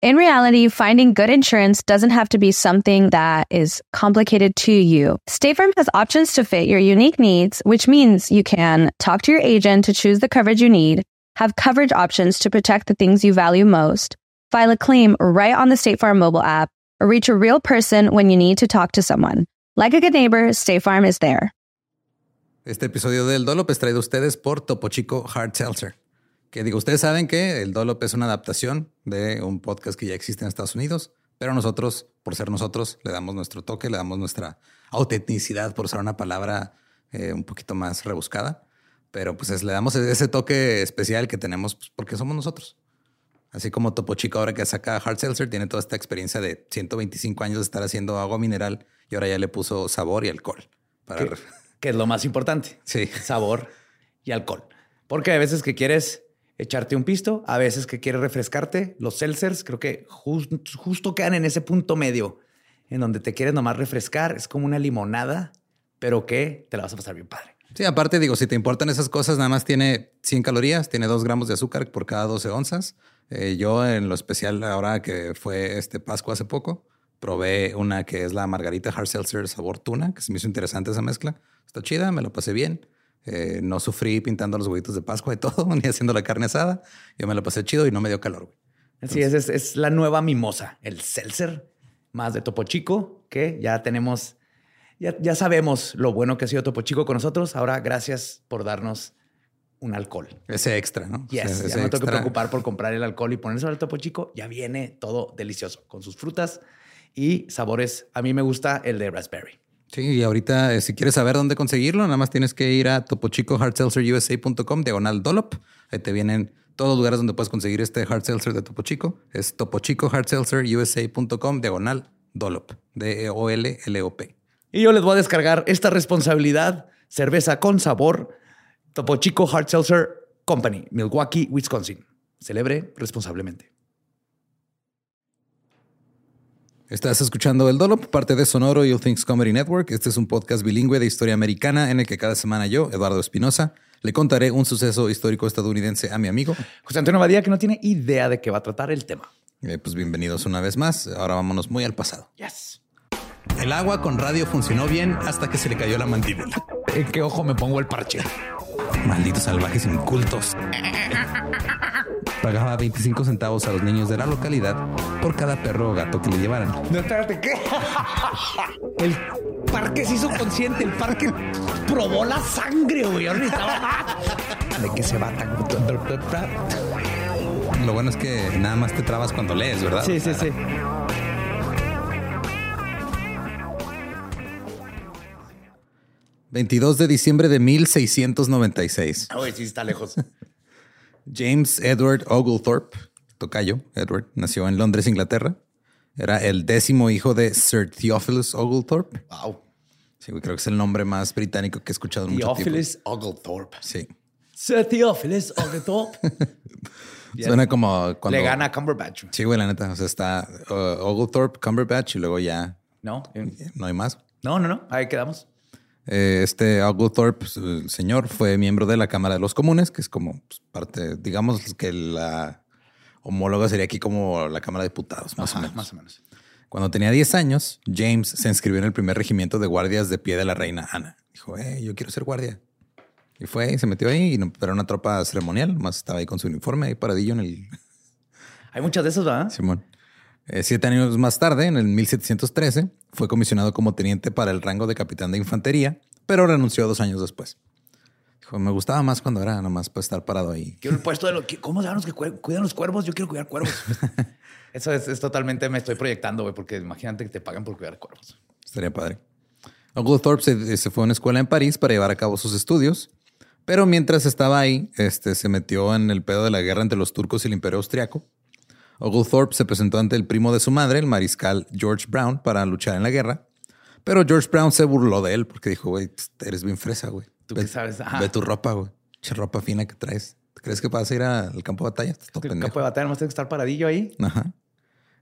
In reality, finding good insurance doesn't have to be something that is complicated to you. State Farm has options to fit your unique needs, which means you can talk to your agent to choose the coverage you need, have coverage options to protect the things you value most, file a claim right on the State Farm mobile app, or reach a real person when you need to talk to someone. Like a good neighbor, State Farm is there. Este episodio del Dolop es traído a ustedes por Topo Chico Hard Seltzer. Que digo, ustedes saben que el Dolop es una adaptación de un podcast que ya existe en Estados Unidos, pero nosotros, por ser nosotros, le damos nuestro toque, le damos nuestra autenticidad, por usar una palabra eh, un poquito más rebuscada. Pero pues le damos ese toque especial que tenemos pues, porque somos nosotros. Así como Topo Chico ahora que saca Hard Seltzer tiene toda esta experiencia de 125 años de estar haciendo agua mineral y ahora ya le puso sabor y alcohol. Para... Que, es lo más importante. Sí. Sabor y alcohol. Porque hay veces que quieres echarte un pisto, a veces que quieres refrescarte. Los seltzers creo que justo quedan en ese punto medio en donde te quieres nomás refrescar. Es como una limonada, pero que te la vas a pasar bien padre. Sí, aparte digo, si te importan esas cosas, nada más tiene 100 calorías, tiene 2 gramos de azúcar por cada 12 onzas. Eh, yo en lo especial ahora que fue este Pascua hace poco, probé una que es la margarita hard seltzer sabor tuna, que se me hizo interesante esa mezcla. Está chida, me lo pasé bien. Eh, no sufrí pintando los huevitos de Pascua y todo, ni haciendo la carne asada. Yo me lo pasé chido y no me dio calor. Así es, es, es, la nueva mimosa, el seltzer, más de Topo Chico, que ya tenemos, ya, ya sabemos lo bueno que ha sido Topo Chico con nosotros. Ahora, gracias por darnos un alcohol. Ese extra, ¿no? Yes, ya no tengo que preocupar por comprar el alcohol y ponerse al Topo Chico. Ya viene todo delicioso con sus frutas y sabores. A mí me gusta el de raspberry. Sí, y ahorita eh, si quieres saber dónde conseguirlo, nada más tienes que ir a topochicohardseltzerusa.com diagonal dollop. Ahí te vienen todos los lugares donde puedes conseguir este hard seltzer de Topo Chico. Es topochicohardseltzerusa.com diagonal dollop. D-E-O-L-L-O-P. Y yo les voy a descargar esta responsabilidad. Cerveza con sabor. Topo Chico Hard Company, Milwaukee, Wisconsin. Celebre responsablemente. Estás escuchando El Dolop, parte de Sonoro y All Things Comedy Network. Este es un podcast bilingüe de historia americana en el que cada semana yo, Eduardo Espinosa, le contaré un suceso histórico estadounidense a mi amigo José Antonio Badía, que no tiene idea de qué va a tratar el tema. Eh, pues bienvenidos una vez más. Ahora vámonos muy al pasado. Yes. El agua con radio funcionó bien hasta que se le cayó la mandíbula. ¿En qué ojo me pongo el parche? Malditos salvajes incultos. Pagaba 25 centavos a los niños de la localidad por cada perro o gato que le llevaran. No, espérate, ¿qué? El parque se hizo consciente, el parque probó la sangre, güey. ¿De qué se va tan... Lo bueno es que nada más te trabas cuando lees, ¿verdad? Sí, sí, sí. ...22 de diciembre de 1696. Uy, sí está lejos. James Edward Oglethorpe, tocayo Edward, nació en Londres, Inglaterra. Era el décimo hijo de Sir Theophilus Oglethorpe. Wow. Sí, creo que es el nombre más británico que he escuchado en mucho tiempo. Theophilus Oglethorpe. Sí. Sir Theophilus Oglethorpe. Suena como cuando... Le gana Cumberbatch. Sí, güey, la neta. O sea, está uh, Oglethorpe, Cumberbatch y luego ya... No. No hay más. No, no, no. Ahí quedamos. Eh, este Oglethorpe, pues, el señor, fue miembro de la Cámara de los Comunes, que es como pues, parte, digamos que la homóloga sería aquí como la Cámara de Diputados, más o menos. Más o menos. Cuando tenía 10 años, James se inscribió en el primer regimiento de guardias de pie de la reina Ana. Dijo, eh, yo quiero ser guardia. Y fue y se metió ahí, y no, era una tropa ceremonial, más estaba ahí con su uniforme, ahí paradillo en el... Hay muchas de esas, ¿verdad? Simón. Eh, siete años más tarde, en el 1713, fue comisionado como teniente para el rango de capitán de infantería, pero renunció dos años después. Dijo, me gustaba más cuando era nomás para estar parado ahí. Quiero el puesto de los... ¿Cómo sabemos que cuidan los cuervos? Yo quiero cuidar cuervos. Eso es, totalmente... Me estoy proyectando, güey, porque imagínate que te pagan por cuidar cuervos. Estaría padre. Oglethorpe se, se, fue a una escuela en París para llevar a cabo sus estudios, pero mientras estaba ahí, este, se metió en el pedo de la guerra entre los turcos y el imperio austriaco. Oglethorpe se presentó ante el primo de su madre, el mariscal George Brown, para luchar en la guerra. Pero George Brown se burló de él porque dijo, güey, eres bien fresa, güey. ¿Tú ve, qué sabes? Ajá. Ve tu ropa, güey. Che ropa fina que traes. ¿Crees que vas a ir al campo de batalla? Estás todo El pendejo. campo de batalla nomás tiene que estar paradillo ahí. Ajá.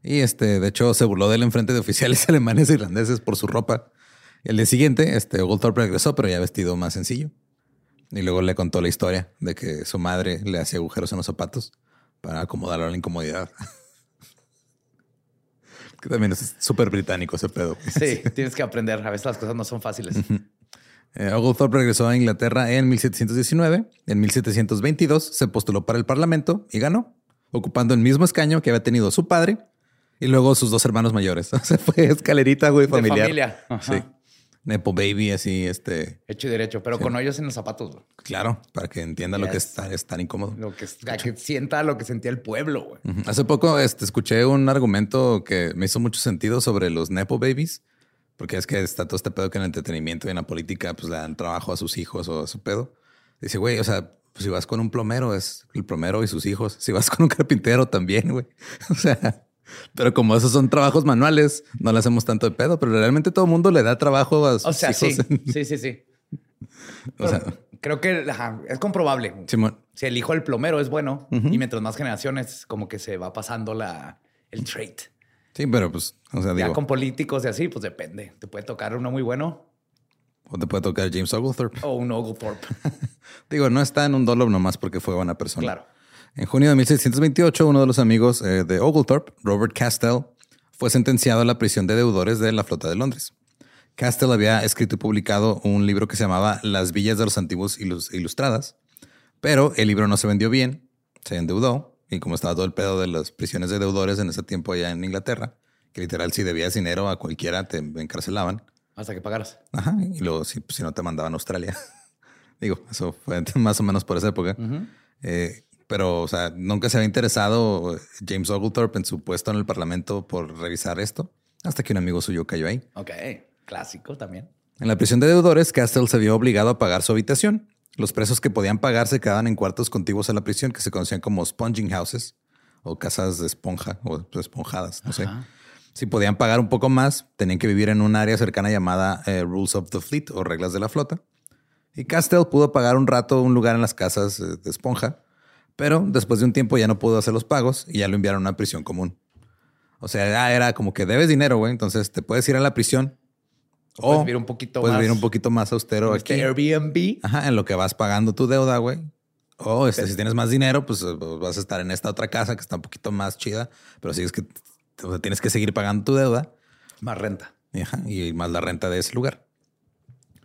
Y este, de hecho, se burló de él en frente de oficiales alemanes e irlandeses por su ropa. Y el día siguiente, este, Oglethorpe regresó, pero ya vestido más sencillo. Y luego le contó la historia de que su madre le hacía agujeros en los zapatos para acomodarlo a la incomodidad. que también es súper británico ese pedo. Sí, tienes que aprender. A veces las cosas no son fáciles. Eh, Oglethorpe regresó a Inglaterra en 1719. En 1722 se postuló para el Parlamento y ganó, ocupando el mismo escaño que había tenido su padre y luego sus dos hermanos mayores. O sea, fue escalerita, güey, De familiar. familia. Ajá. Sí. Nepo baby, así, este, Hecho y derecho, pero con hoyos en los zapatos. güey. claro, para que entienda lo que es estar, es tan incómodo. Lo que, que sienta lo que sentía el pueblo. güey. Hace poco este, escuché un argumento que me hizo mucho sentido sobre los Nepo babies, porque es que está todo este pedo que en el entretenimiento y en la política pues le dan trabajo a sus hijos o a su pedo. Dice, güey, o sea, pues, si vas con un plomero es el plomero y sus hijos. Si vas con un carpintero también, güey. O sea, pero como esos son trabajos manuales, no le hacemos tanto de pedo, pero realmente todo el mundo le da trabajo a sus O sea, sí. hijos. Sí, sí, sí. o sea, Creo que ajá, es comprobable. Simón. Si el hijo del plomero es bueno y mientras más generaciones, como que se va pasando la, el trait. Sí, pero pues, o sea, Ya digo, con políticos y así, pues depende. Te puede tocar uno muy bueno o te puede tocar James Oglethorpe. o un Oglethorpe. Digo, no está en un dolo nomás porque fue buena persona. claro. En junio de 1628, uno de los amigos eh, de Oglethorpe, Robert Castell, fue sentenciado a la prisión de deudores de la flota de Londres. Castell había escrito y publicado un libro que se llamaba Las villas de los antiguos ilus- ilustradas, pero el libro no se vendió bien, se endeudó, y como estaba todo el pedo de las prisiones de deudores en ese tiempo allá en Inglaterra, que literal si debías dinero a cualquiera te encarcelaban, Hasta que pagaras. Ajá, y luego si, si no te mandaban a Australia. Digo, eso fue más o menos por esa época. Eh, pero, o sea, nunca se había interesado James Oglethorpe en su puesto en el Parlamento por revisar esto, hasta que un amigo suyo cayó ahí. Ok. Clásico también. En la prisión de deudores, Castell se vio obligado a pagar su habitación. Los presos que podían pagar se quedaban en cuartos contiguos a la prisión, que se conocían como sponging houses o casas de esponja o esponjadas, no sé. Si podían pagar un poco más, tenían que vivir en un área cercana llamada eh, Rules of the Fleet o reglas de la flota. Y Castell pudo pagar un rato un lugar en las casas eh, de esponja, pero después de un tiempo ya no pudo hacer los pagos y ya lo enviaron a una prisión común. O sea, ya era como que debes dinero, güey, entonces te puedes ir a la prisión O puedes vivir un poquito puedes más. vivir un poquito más austero Este aquí. Airbnb. Ajá, en lo que vas pagando tu deuda, güey. O este, si tienes más dinero, pues eh, vas a estar en esta otra casa que está un poquito más chida, pero si es que o sea, tienes que seguir pagando tu deuda Más renta. y, ajá, y más la renta de ese lugar.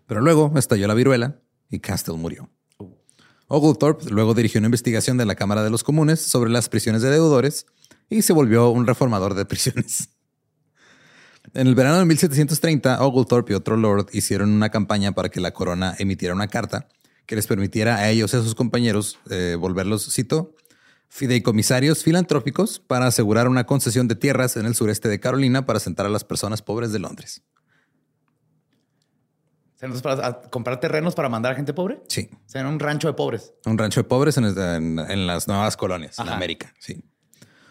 Pero luego estalló la viruela y Castell murió. Oglethorpe luego dirigió una investigación de la Cámara de los Comunes sobre las prisiones de deudores y se volvió un reformador de prisiones. En el verano de 1730, Oglethorpe y otro lord hicieron una campaña para que la corona emitiera una carta que les permitiera a ellos y a sus compañeros eh, volverlos, cito, fideicomisarios filantrópicos para asegurar una concesión de tierras en el sureste de Carolina para asentar a las personas pobres de Londres. Entonces, para comprar terrenos para mandar a gente pobre. Sí, O sea, en un rancho de pobres. un rancho de pobres en, en- en las nuevas colonias, en. América. Sí.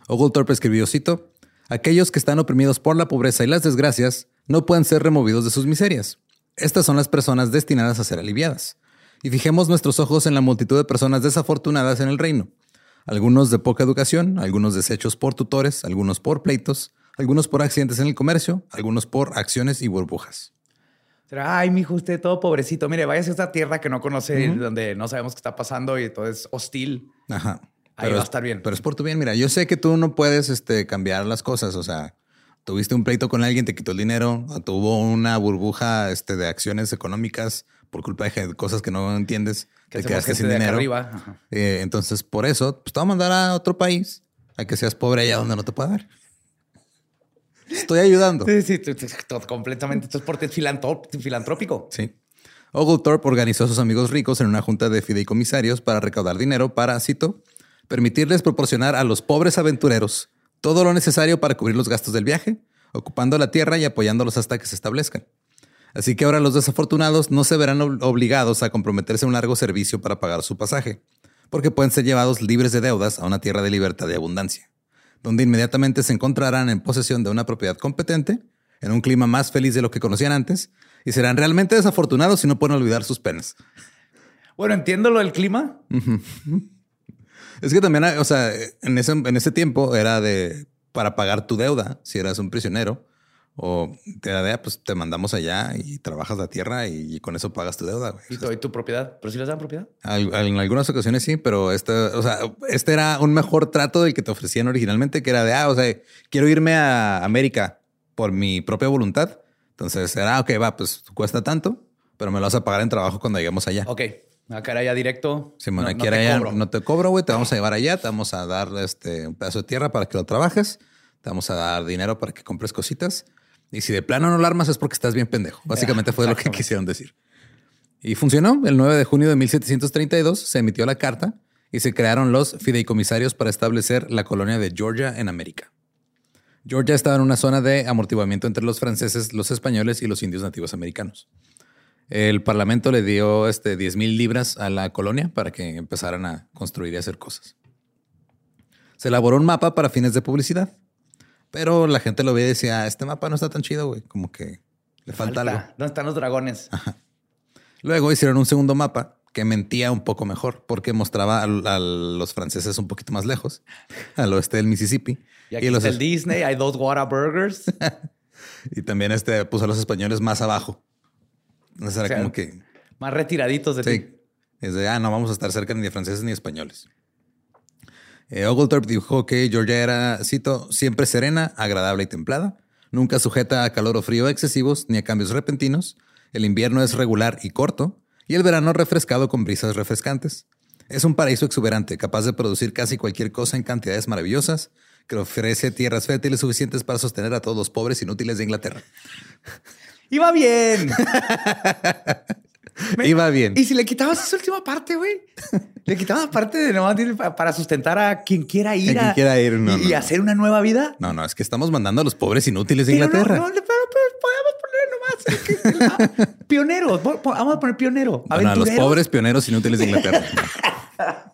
Oglethorpe escribió, cito, aquellos que están oprimidos por la pobreza y las desgracias no pueden ser removidos de sus miserias. Estas son las personas destinadas a ser aliviadas. Y fijemos nuestros ojos en la multitud de personas desafortunadas en el reino. Algunos de poca educación, algunos deshechos por tutores, algunos por pleitos, algunos por accidentes en el comercio, algunos por acciones y burbujas. Será, ay, mijo, usted todo pobrecito. Mire, váyase a esta tierra que no conoce, donde no sabemos qué está pasando y todo es hostil. Ajá. Ahí va a es- estar bien. Pero es por tu bien. Mira, yo sé que tú no puedes este, cambiar las cosas. O sea, tuviste un pleito con alguien, te quitó el dinero, tuvo una burbuja este, de acciones económicas por culpa de cosas que no entiendes. Que te quedaste sin dinero. arriba. Eh, entonces, por eso, pues te voy a mandar a otro país a que seas pobre allá donde no te pueda dar. Estoy ayudando. Sí, sí, todo completamente. Esto es porque es filantró- filantrópico. Sí. Oglethorpe organizó a sus amigos ricos en una junta de fideicomisarios para recaudar dinero para, cito, permitirles proporcionar a los pobres aventureros todo lo necesario para cubrir los gastos del viaje, ocupando la tierra y apoyándolos hasta que se establezcan. Así que ahora los desafortunados no se verán ob- obligados a comprometerse a un largo servicio para pagar su pasaje, porque pueden ser llevados libres de deudas a una tierra de libertad y abundancia. Donde inmediatamente se encontrarán en posesión de una propiedad competente, en un clima más feliz de lo que conocían antes, y serán realmente desafortunados si no pueden olvidar sus penas. Bueno, entiendo lo del clima. Es que también, o sea, en ese, en ese tiempo era de para pagar tu deuda si eras un prisionero o te ah, pues te mandamos allá y trabajas la tierra y, con eso pagas tu deuda. ¿Y, tu, tu propiedad? ¿Pero si les dan propiedad? en algunas ocasiones sí, pero este, o sea, este era un mejor trato del que te ofrecían originalmente, que era de, ah, o sea, quiero irme a América por mi propia voluntad. Entonces era, ok, va, pues cuesta tanto, pero me lo vas a pagar en trabajo cuando lleguemos allá. Ok. Acá era ya directo. Sí, bueno, aquí era ya, no te cobro, güey, te vamos a llevar allá, te vamos a dar este, un pedazo de tierra para que lo trabajes, te vamos a dar dinero para que compres cositas y si de plano no lo armas es porque estás bien pendejo. Básicamente fue lo que quisieron decir. Y funcionó. El 9 de junio de 1732 se emitió la carta y se crearon los fideicomisarios para establecer la colonia de Georgia en América. Georgia estaba en una zona de amortiguamiento entre los franceses, los españoles y los indios nativos americanos. El parlamento le dio este 10 mil libras a la colonia para que empezaran a construir y hacer cosas. Se elaboró un mapa para fines de publicidad. Pero la gente lo ve y decía, este mapa no está tan chido, güey. Como que le falta, algo. ¿Dónde están los dragones? Luego hicieron un segundo mapa que mentía un poco mejor porque mostraba a, los franceses un poquito más lejos, al oeste del Mississippi. Y aquí los el Disney, hay dos Whataburgers. y también este puso a los españoles más abajo. Entonces era como que... Más retiraditos de sí. Es de, ah, no vamos a estar cerca ni de franceses ni españoles. Eh, Oglethorpe dijo que Georgia era, cito, siempre serena, agradable y templada, nunca sujeta a calor o frío excesivos ni a cambios repentinos, el invierno es regular y corto, y el verano refrescado con brisas refrescantes. Es un paraíso exuberante, capaz de producir casi cualquier cosa en cantidades maravillosas, que ofrece tierras fértiles suficientes para sostener a todos los pobres inútiles de Inglaterra. Iba bien. Iba bien. Y si le quitabas esa última parte, güey, le quitabas parte de nomás para sustentar a quien quiera ir. A, quien quiera ir, no, y, hacer una nueva vida. No, no, es que estamos mandando a los pobres inútiles de Inglaterra. No, pero, podemos poner nomás pioneros. Vamos a poner pionero. a los pobres pioneros inútiles de Inglaterra.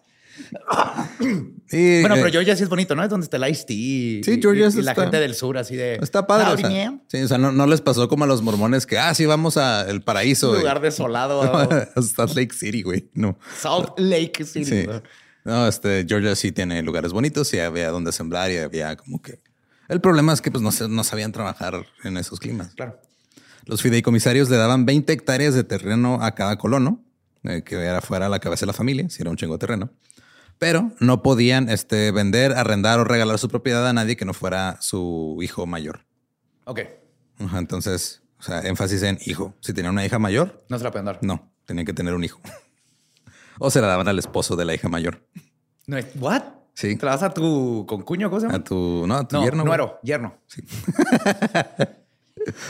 bueno, pero eh, Georgia sí es bonito, ¿no? Es donde está el Ice Tea. Sí, Georgia y, la gente del sur, así de. Está padre. O sea, sí, o sea, no, les pasó como a los mormones que, ah, sí, vamos al paraíso. Un lugar desolado. Salt Lake City, güey. No. Salt Lake City. No, este, Georgia sí tiene lugares bonitos y había donde sembrar y había como que. El problema es que pues no, no sabían trabajar en esos climas. Claro. Los fideicomisarios le daban 20 hectáreas de terreno a cada colono, eh, que era fuera la cabeza de la familia, si era un chingo de terreno pero no podían este, vender, arrendar o regalar su propiedad a nadie que no fuera su hijo mayor. Ok. entonces, o sea, énfasis en hijo. Si tenía una hija mayor, no se la pueden dar. No, tenían que tener un hijo. o se la daban al esposo de la hija mayor. No, ¿What? Sí. ¿Te la das a tu concuño? cosa? A tu, no, a tu yerno. Nuero, yerno. Sí.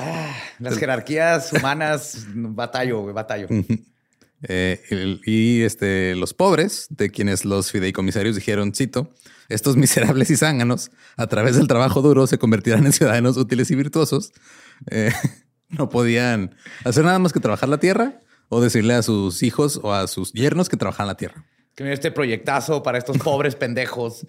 Ah, las jerarquías humanas, batallo, batallo. Eh, y este, los pobres, de quienes los fideicomisarios dijeron, cito, estos miserables y zánganos, a través del trabajo duro, se convertirán en ciudadanos útiles y virtuosos. Eh, no podían hacer nada más que trabajar la tierra o decirle a sus hijos o a sus yernos que trabajan la tierra. Que mira este proyectazo para estos pobres pendejos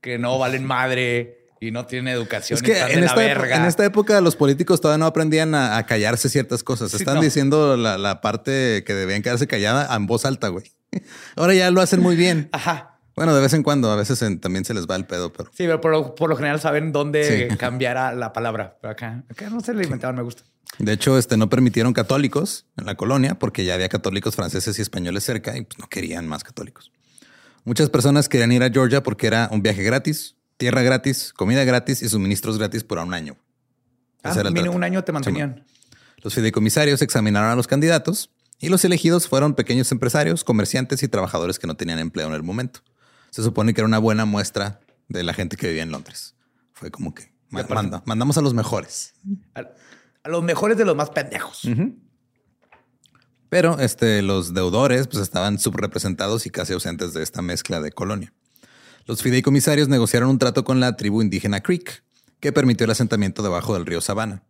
que no valen madre y no tiene educación. Es que en, esta Época, los políticos todavía no aprendían a, callarse ciertas cosas. Están diciendo la, parte que debían quedarse callada en voz alta, güey. Ahora ya lo hacen muy bien. Ajá. Bueno, de vez en cuando, a veces también se les va el pedo, pero. Sí, pero por lo, general saben dónde cambiar la palabra. Pero acá, acá no se le inventaban, me gusta. De hecho, este no permitieron católicos en la colonia porque ya había católicos franceses y españoles cerca y pues, no querían más católicos. Muchas personas querían ir a Georgia porque era un viaje gratis, tierra gratis, comida gratis y suministros gratis por un año. Ah, un año te mantenían. los fideicomisarios examinaron a los candidatos y los elegidos fueron pequeños empresarios, comerciantes y trabajadores que no tenían empleo en el momento. Se supone que era una buena muestra de la gente que vivía en Londres. Fue como que mandamos a los mejores. A, los mejores de los más pendejos. Pero este, los deudores pues, estaban subrepresentados y casi ausentes de esta mezcla de colonia los fideicomisarios negociaron un trato con la tribu indígena Creek, que permitió el asentamiento debajo del río Sabana.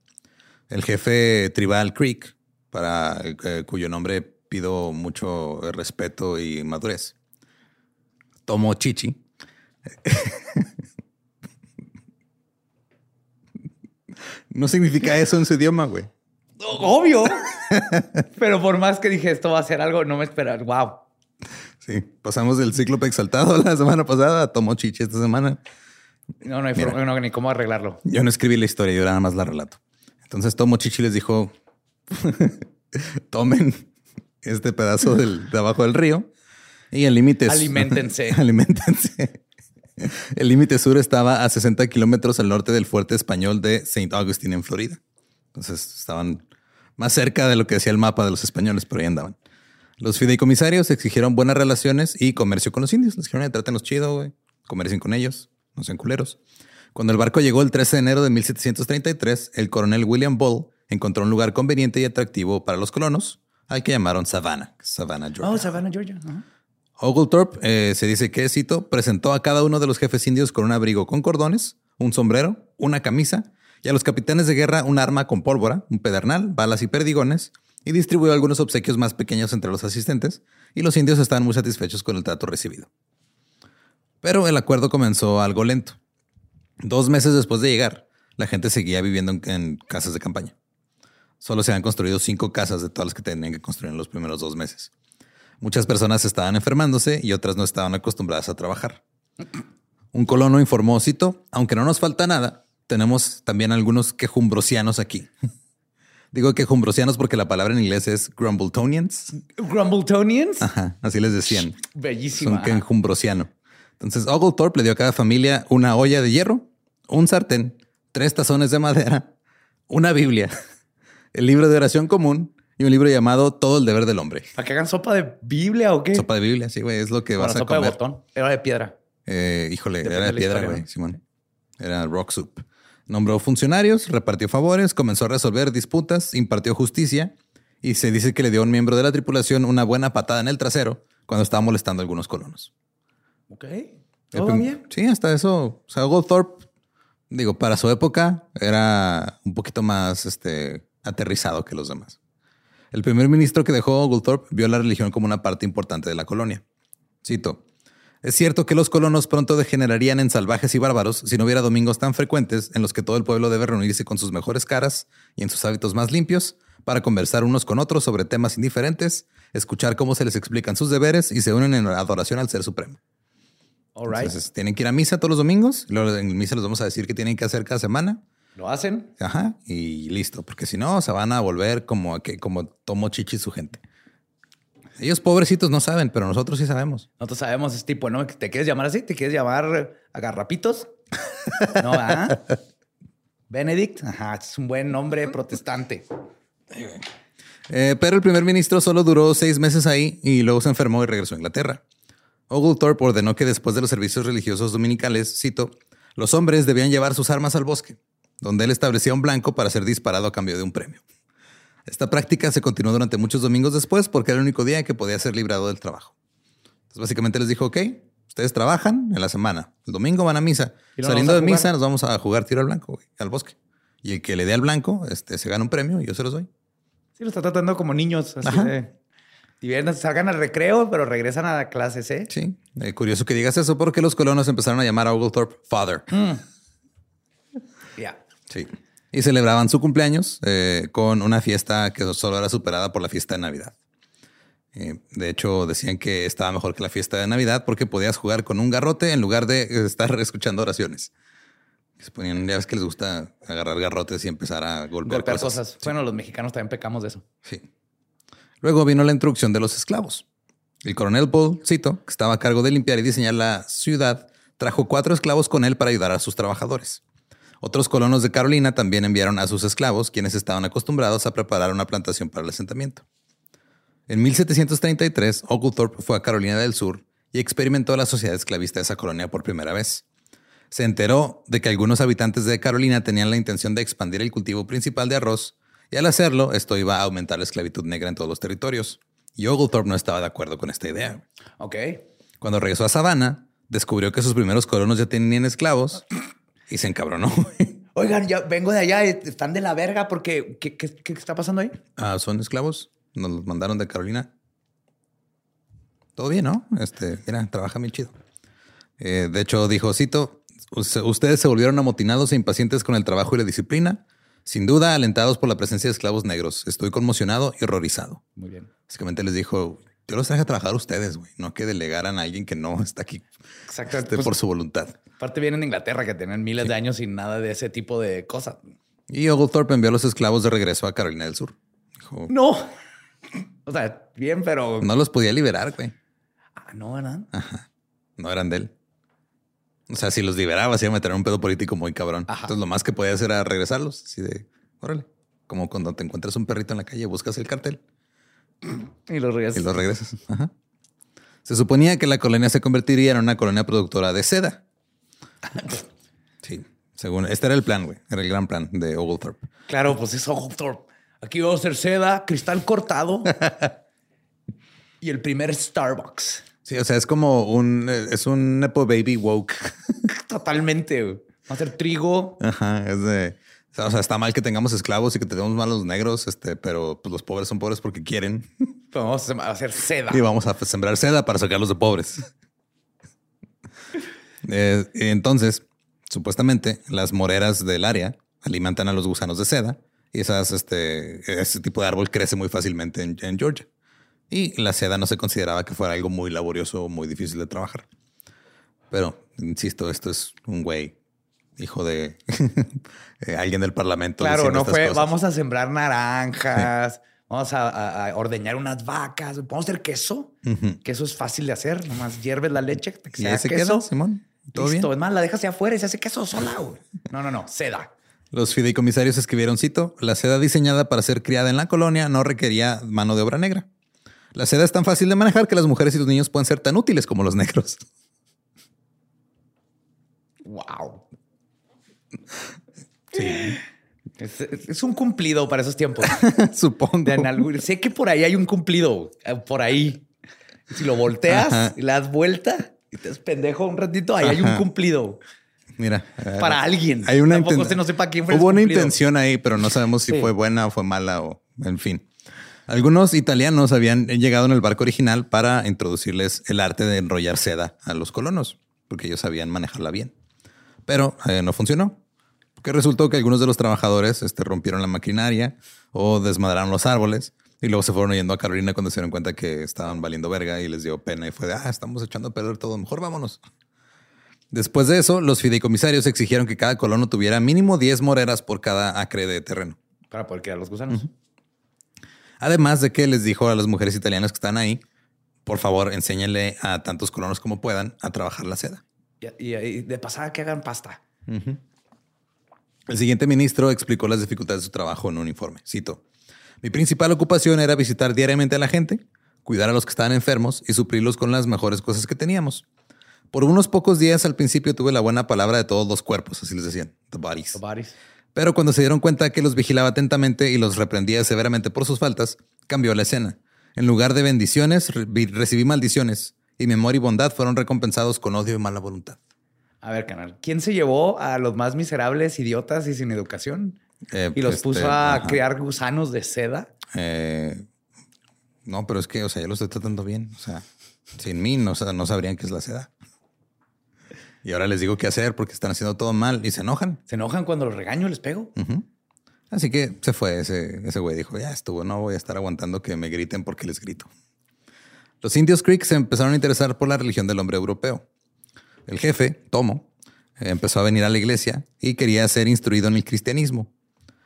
El jefe tribal Creek, para eh, cuyo nombre pido mucho eh, respeto y madurez, Tomo Chichi. no significa eso en su idioma, güey. Obvio. Pero por más que dije esto va a ser algo, no me esperaba. Wow. Sí, pasamos del cíclope exaltado la semana pasada a Tomo Chichi esta semana. No, no hay forma, no, ni cómo arreglarlo. Yo no escribí la historia, yo nada más la relato. Entonces Tomo Chichi les dijo, tomen este pedazo del, de abajo del río y el límite... Aliméntense. aliméntense. El límite sur estaba a 60 kilómetros al norte del fuerte español de St. Augustine en Florida. Entonces estaban más cerca de lo que decía el mapa de los españoles, pero ahí andaban. Los fideicomisarios exigieron buenas relaciones y comercio con los indios. Les dijeron, trátenos chido, güey. Comercien con ellos, no sean culeros. Cuando el barco llegó el 13 de enero de 1733, el coronel William Bull encontró un lugar conveniente y atractivo para los colonos, al que llamaron Savannah, Savannah, Georgia. Oh, Savannah, Georgia. Oglethorpe eh, se dice que, cito, presentó a cada uno de los jefes indios con un abrigo con cordones, un sombrero, una camisa y a los capitanes de guerra un arma con pólvora, un pedernal, balas y perdigones, y distribuyó algunos obsequios más pequeños entre los asistentes, y los indios estaban muy satisfechos con el trato recibido. Pero el acuerdo comenzó algo lento. Dos meses después de llegar, la gente seguía viviendo en, casas de campaña. Solo se han construido cinco casas de todas las que tenían que construir en los primeros dos meses. Muchas personas estaban enfermándose y otras no estaban acostumbradas a trabajar. Un colono informó, cito, aunque no nos falta nada, tenemos también algunos quejumbrosianos aquí. Digo quejumbrosianos porque la palabra en inglés es grumbletonians. ¿Grumbletonians? Ajá, así les decían. Bellísimo. Son quejumbrosiano. Entonces, Oglethorpe le dio a cada familia una olla de hierro, un sartén, tres tazones de madera, una Biblia, el libro de oración común y un libro llamado Todo el deber del hombre. ¿Para que hagan sopa de Biblia o qué? Sopa de Biblia, sí, güey, es lo que vas a sopa comer. de botón. Era de piedra. Eh, híjole, era de piedra, güey, Simón. Era rock soup. Nombró funcionarios, repartió favores, comenzó a resolver disputas, impartió justicia y se dice que le dio a un miembro de la tripulación una buena patada en el trasero cuando estaba molestando a algunos colonos. Ok. ¿Todo bien? Sí, hasta eso. O sea, Goldthorpe, digo, para su época era un poquito más este, aterrizado que los demás. El primer ministro que dejó Goldthorpe vio la religión como una parte importante de la colonia. Cito. Es cierto que los colonos pronto degenerarían en salvajes y bárbaros si no hubiera domingos tan frecuentes en los que todo el pueblo debe reunirse con sus mejores caras y en sus hábitos más limpios para conversar unos con otros sobre temas indiferentes, escuchar cómo se les explican sus deberes y se unen en adoración al Ser Supremo. All right. Entonces, tienen que ir a misa todos los domingos. Luego en misa les vamos a decir qué tienen que hacer cada semana. ¿Lo hacen? Ajá. Y listo. Porque si no, se van a volver como, que, como Tomo Chichi su gente. Ellos pobrecitos no saben, pero nosotros sí sabemos. Nosotros sabemos ese tipo, ¿no? ¿Te quieres llamar así? ¿Te quieres llamar agarrapitos? no, ¿ah? Benedict. Ajá, es un buen nombre protestante. Eh, pero el primer ministro solo duró seis meses ahí y luego se enfermó y regresó a Inglaterra. Oglethorpe ordenó que después de los servicios religiosos dominicales, cito, los hombres debían llevar sus armas al bosque, donde él establecía un blanco para ser disparado a cambio de un premio. Esta práctica se continuó durante muchos domingos después porque era el único día en que podía ser librado del trabajo. Entonces básicamente les dijo, ok, ustedes trabajan en la semana, el domingo van a misa, saliendo de misa nos vamos a jugar tiro al blanco, güey, al bosque. Y el que le dé al blanco, este, se gana un premio y yo se los doy. Sí, lo está tratando como niños, así de... Bien, salgan al recreo, pero regresan a clases, ¿eh? Sí. Eh, curioso que digas eso porque los colonos empezaron a llamar a Oglethorpe Father. Ya. Sí. Y celebraban su cumpleaños eh, con una fiesta que solo era superada por la fiesta de Navidad. Eh, de hecho, decían que estaba mejor que la fiesta de Navidad porque podías jugar con un garrote en lugar de estar escuchando oraciones. Se ponían, ya ves que les gusta agarrar garrotes y empezar a golpear, Golpear cosas. cosas. Bueno, los mexicanos también pecamos de eso. Sí. Luego vino la introducción de los esclavos. El coronel Paul, cito, que estaba a cargo de limpiar y diseñar la ciudad, trajo cuatro esclavos con él para ayudar a sus trabajadores. Otros colonos de Carolina también enviaron a sus esclavos, quienes estaban acostumbrados a preparar una plantación para el asentamiento. En 1733, Oglethorpe fue a Carolina del Sur y experimentó la sociedad esclavista de esa colonia por primera vez. Se enteró de que algunos habitantes de Carolina tenían la intención de expandir el cultivo principal de arroz, y al hacerlo, esto iba a aumentar la esclavitud negra en todos los territorios. Y Oglethorpe no estaba de acuerdo con esta idea. Ok. Cuando regresó a Savannah, descubrió que sus primeros colonos ya tenían esclavos y se encabronó. Oigan, ya vengo de allá, están de la verga porque ¿qué, qué, qué está pasando ahí? Ah, son esclavos. Nos los mandaron de Carolina. Todo bien, ¿no? Este, mira, trabaja bien chido. Eh, de hecho, dijo, cito, ustedes se volvieron amotinados e impacientes con el trabajo y la disciplina. Sin duda, alentados por la presencia de esclavos negros, estoy conmocionado y horrorizado. Muy bien. Básicamente les dijo, yo los traje a trabajar a ustedes, güey, no que delegaran a alguien que no está aquí Exacto. este, Pues, por su voluntad. Aparte vienen de Inglaterra que tienen miles de años sin nada de ese tipo de cosas. Y Oglethorpe envió a los esclavos de regreso a Carolina del Sur. Dijo, No. O sea, bien, pero... no los podía liberar, güey. Ah, no, ¿verdad? No eran de él. O sea, si los liberaba, se iba a meter en un pedo político muy cabrón. Ajá. Entonces, lo más que podía hacer era regresarlos. Así de, órale. Como cuando te encuentras un perrito en la calle, buscas el cartel Y los y regresan. lo regresas. Ajá. Se suponía que la colonia se convertiría en una colonia productora de seda. Sí, según este era el plan, güey. Era el gran plan de Oglethorpe. Claro, pues es Oglethorpe. Aquí vamos a hacer seda, cristal cortado y el primer Starbucks. Sí, o sea, es como un, es un Nepo Baby woke. Totalmente. güey. Va a ser trigo. Ajá, es de, o sea, está mal que tengamos esclavos y que tenemos mal a los negros, este, pero pues, los pobres son pobres porque quieren vamos a hacer seda. y vamos a sembrar seda para sacarlos de pobres. Eh, entonces, supuestamente, las moreras del área alimentan a los gusanos de seda y esas, este, ese tipo de árbol crece muy fácilmente en, en Georgia. Y la seda no se consideraba que fuera algo muy laborioso o muy difícil de trabajar. Pero, insisto, esto es un güey, hijo de eh, alguien del parlamento. Claro, no fue cosas. vamos a sembrar naranjas, vamos a, a- a ordeñar unas vacas, vamos a hacer queso. Queso es fácil de hacer, nomás hierves la leche, que Y se queso. queda, Simón. Todo Listo, bien. es más, la dejas afuera y se hace queso sola. güey. No, no, no, seda. Los fideicomisarios escribieron, cito, la seda diseñada para ser criada en la colonia no requería mano de obra negra. La seda es tan fácil de manejar que las mujeres y los niños pueden ser tan útiles como los negros. Wow. Sí. Es, es- es un cumplido para esos tiempos. Supongo. De sé que por ahí hay un cumplido, eh, por ahí. Si lo volteas Ajá. y le das vuelta y te das pendejo un ratito, ahí hay un cumplido Mira. eh, para alguien. Hay una Tampoco inten- usted no sepa quién fue el Hubo una intención ahí, pero no sabemos si Sí. fue buena o fue mala o en fin. Algunos italianos habían llegado en el barco original para introducirles el arte de enrollar seda a los colonos, porque ellos sabían manejarla bien. Pero eh, no funcionó. Porque resultó que algunos de los trabajadores este, rompieron la maquinaria o desmadraron los árboles y luego se fueron yendo a Carolina cuando se dieron cuenta que estaban valiendo verga y les dio pena y fue de, ah, estamos echando a perder todo, mejor vámonos. Después de eso, los fideicomisarios exigieron que cada colono tuviera mínimo 10 moreras por cada acre de terreno. Para poder criar los gusanos. Además de que les dijo a las mujeres italianas que están ahí, por favor, enséñenle a tantos colonos como puedan a trabajar la seda. Y, y- y de pasada que hagan pasta. El siguiente ministro explicó las dificultades de su trabajo en un informe. Cito, mi principal ocupación era visitar diariamente a la gente, cuidar a los que estaban enfermos y suplirlos con las mejores cosas que teníamos. Por unos pocos días al principio tuve la buena palabra de todos los cuerpos, así les decían, the bodies. The bodies. Pero cuando se dieron cuenta que los vigilaba atentamente y los reprendía severamente por sus faltas, cambió la escena. En lugar de bendiciones, re- recibí maldiciones y mi amor y bondad fueron recompensados con odio y mala voluntad. A ver, canal. ¿Quién se llevó a los más miserables, idiotas y sin educación? Eh, Y los este, puso a ajá. crear gusanos de seda. Eh, no, pero es que, o sea, yo lo estoy tratando bien. O sea, sin mí no, no sabrían qué es la seda. Y ahora les digo qué hacer porque están haciendo todo mal y se enojan. Se enojan cuando los regaño, les pego. Así que se fue ese, ese güey. Dijo, ya estuvo, no voy a estar aguantando que me griten porque les grito. Los indios Creek se empezaron a interesar por la religión del hombre europeo. El jefe, Tomo, empezó a venir a la iglesia y quería ser instruido en el cristianismo.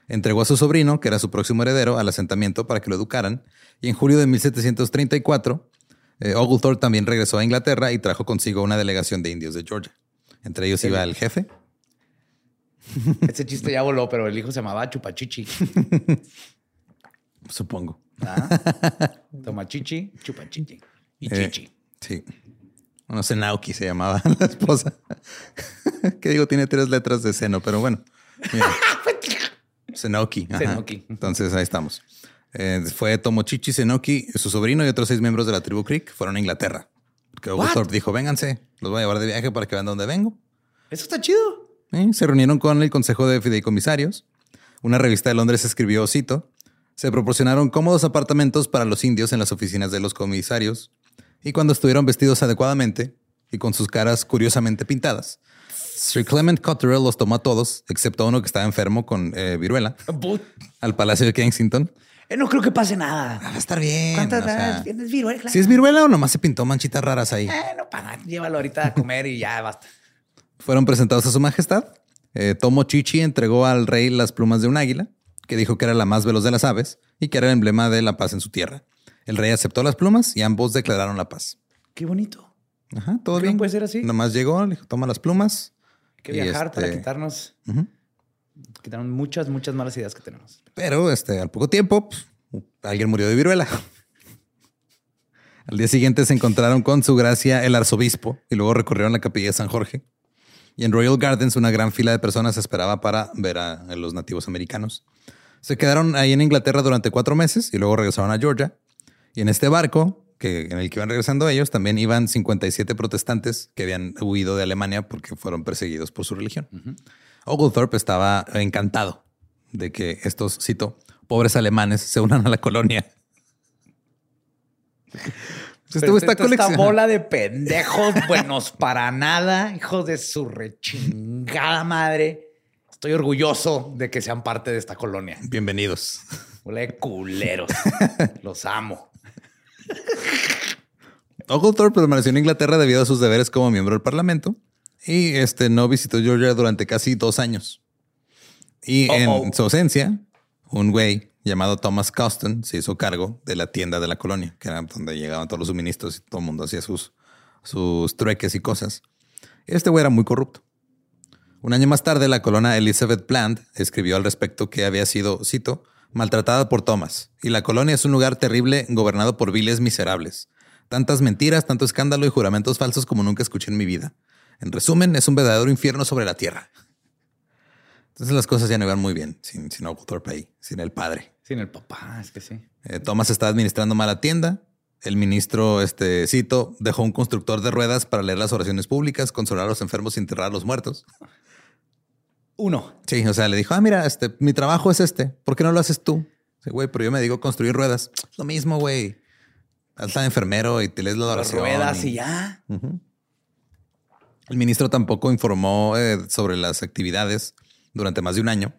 Entregó a su sobrino, que era su próximo heredero, al asentamiento para que lo educaran. Y en julio de 1734, eh, Oglethorpe también regresó a Inglaterra y trajo consigo una delegación de indios de Georgia. Entre ellos iba el jefe, Ese chiste ya voló, pero el hijo se llamaba Chupachichi. supongo. Ah. Tomachichi, Chupachichi y Eh, Chichi. Sí. Bueno, Senauki se llamaba la esposa. que digo, tiene tres letras de seno, pero bueno. Ajá. Senoki. Entonces ahí estamos. Eh, fue Tomochichi Senoki, su sobrino y otros seis miembros de la tribu Creek fueron a Inglaterra. Que Oglethorpe dijo, vénganse, los voy a llevar de viaje para que vean dónde vengo. Eso está chido. Se reunieron con el Consejo de Fideicomisarios. Una revista de Londres escribió, cito, se proporcionaron cómodos apartamentos para los indios en las oficinas de los comisarios y cuando estuvieron vestidos adecuadamente y con sus caras curiosamente pintadas, Sir Clement Cotterell los tomó a todos, excepto a uno que estaba enfermo con eh, viruela, al Palacio de Kensington. Eh, no creo que pase nada. Ah, va a estar bien. ¿Cuántas o sea, veces tienes viruela? ¿Si es viruela o nomás se pintó manchitas raras ahí? Eh, no para. Llévalo ahorita a comer y ya basta. Fueron presentados a su majestad. Tomo Chichi entregó al rey las plumas de un águila, que dijo que era la más veloz de las aves y que era el emblema de la paz en su tierra. El rey aceptó las plumas y ambos declararon la paz. Qué bonito. Ajá, todo ¿Por qué no bien. puede ser así? Nomás llegó, le dijo, toma las plumas. Hay que viajar para este- quitarnos, Ujú. quitarnos muchas, muchas malas ideas que tenemos. Pero este, al poco tiempo, pues, alguien murió de viruela. Al día siguiente se encontraron con su gracia el arzobispo y luego recorrieron la capilla de San Jorge. Y en Royal Gardens una gran fila de personas esperaba para ver a, a los nativos americanos. Se quedaron ahí en Inglaterra durante cuatro meses y luego regresaron a Georgia. Y en este barco, que, en el que iban regresando ellos, también iban 57 protestantes que habían huido de Alemania porque fueron perseguidos por su religión. Oglethorpe estaba encantado de que estos, cito, pobres alemanes se unan a la colonia. Está esta coleccionando. bola de pendejos buenos para nada, hijos de su rechingada madre. Estoy orgulloso de que sean parte de esta colonia. Bienvenidos. Bola de culeros. Los amo. Oglethorpe permaneció en Inglaterra debido a sus deberes como miembro del Parlamento y este no visitó Georgia durante casi dos años. Y Oh, en su ausencia, un güey llamado Thomas Coston se hizo cargo de la tienda de la colonia, que era donde llegaban todos los suministros y todo el mundo hacía sus, sus trueques y cosas. Este güey era muy corrupto. Un año más tarde, la colona Elizabeth Plant escribió al respecto que había sido, cito, maltratada por Thomas. Y la colonia es un lugar terrible gobernado por viles miserables. Tantas mentiras, tanto escándalo y juramentos falsos como nunca escuché en mi vida. En resumen, es un verdadero infierno sobre la tierra. Entonces las cosas ya no iban muy bien sin, sin Oglethorpe ahí, sin el padre. Sin el papá, es que sí. Eh, Thomas está administrando mal la tienda. El ministro, este cito, dejó un constructor de ruedas para leer las oraciones públicas, consolar a los enfermos y enterrar a los muertos. Uno. Sí, o sea, le dijo, ah, mira, este, mi trabajo es este. ¿Por qué no lo haces tú? Sí, güey, pero yo me digo construir ruedas. Lo mismo, güey. De enfermero y te lees la oración. ruedas y ya. El ministro tampoco informó eh, sobre las actividades durante más de un año,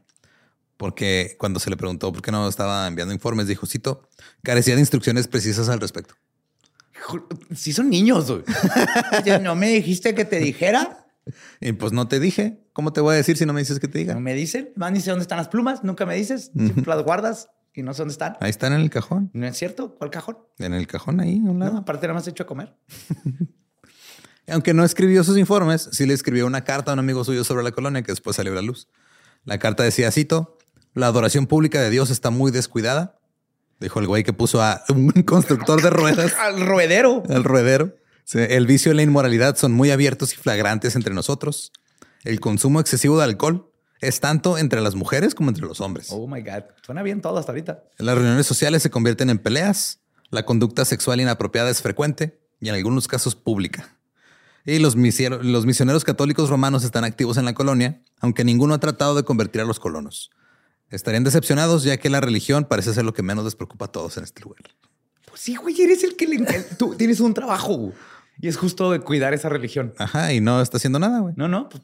porque cuando se le preguntó por qué no estaba enviando informes, dijo, cito, carecía de instrucciones precisas al respecto. Sí son niños, güey. ¿No me dijiste que te dijera? Y pues no te dije, ¿cómo te voy a decir si no me dices que te diga? No me dicen. Van y dice dónde están las plumas. Nunca me dices. Siempre las guardas y no sé dónde están. Ahí están en el cajón, ¿No es cierto? ¿Cuál cajón? en el cajón ahí, a un lado. No, aparte nada más hecho a comer. Aunque no escribió sus informes, sí le escribió una carta a un amigo suyo sobre la colonia que después salió a la luz. La carta decía, cito, la adoración pública de Dios está muy descuidada. Dijo el güey que puso a un constructor de ruedas Al ruedero. al ruedero. El vicio y la inmoralidad son muy abiertos y flagrantes entre nosotros. El consumo excesivo de alcohol es tanto entre las mujeres como entre los hombres. Oh my God. Suena bien todo hasta ahorita. Las reuniones sociales se convierten en peleas. La conducta sexual inapropiada es frecuente y en algunos casos pública. Y los, misiero- los misioneros católicos romanos están activos en la colonia, aunque ninguno ha tratado de convertir a los colonos. Estarían decepcionados ya que la religión parece ser lo que menos les preocupa a todos en este lugar. Pues sí, güey, eres el que le... Tú tienes un trabajo güey. Y es justo de cuidar esa religión. Ajá, y no está haciendo nada, güey. No, no. pues,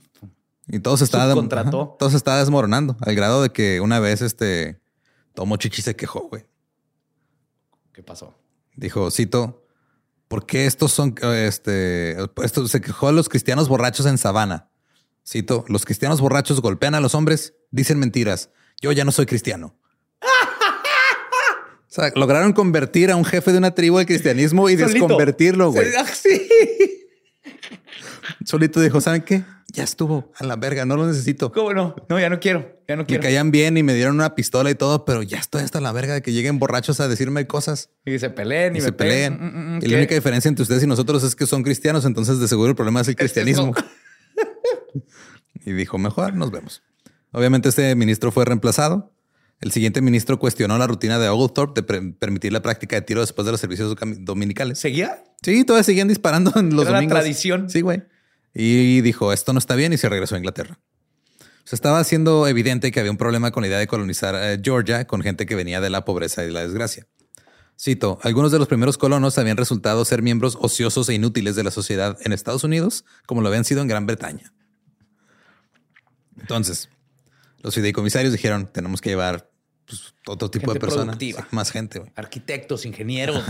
Y todo se está, Subcontrató. ajá, todo se está desmoronando al grado de que una vez este Tomo Chichi se quejó, güey. ¿Qué pasó? Dijo, cito, ¿por qué estos son, este, esto se quejó a los cristianos borrachos en Sabana? Cito, los cristianos borrachos golpean a los hombres, dicen mentiras. Yo ya no soy cristiano. Sea, lograron convertir a un jefe de una tribu al cristianismo y Solito. desconvertirlo, güey. Ah, Sí. Solito dijo, ¿saben qué? Ya estuvo a la verga, no lo necesito. ¿Cómo no? No, ya no quiero. Ya no Me quiero. caían bien y me dieron una pistola y todo, pero ya estoy hasta la verga de que lleguen borrachos a decirme cosas Y se peleen y, y me se peleen. Mm, mm, mm, y ¿qué? la única diferencia entre ustedes y nosotros es que son cristianos, entonces de seguro el problema es el cristianismo. y dijo, mejor nos vemos. Obviamente este ministro fue reemplazado. El siguiente ministro cuestionó la rutina de Oglethorpe de pre- permitir la práctica de tiro después de los servicios dominicales. ¿Seguía? Sí, todavía seguían disparando en los Era la tradición. Sí, güey. Y dijo, esto no está bien y se regresó a Inglaterra. Se estaba haciendo evidente que había un problema con la idea de colonizar eh, Georgia con gente que venía de la pobreza y la desgracia. Cito, algunos de los primeros colonos habían resultado ser miembros ociosos e inútiles de la sociedad en Estados Unidos, como lo habían sido en Gran Bretaña. Entonces, los fideicomisarios dijeron, tenemos que llevar pues, otro tipo Gente de personas, más gente. güey. Arquitectos, ingenieros,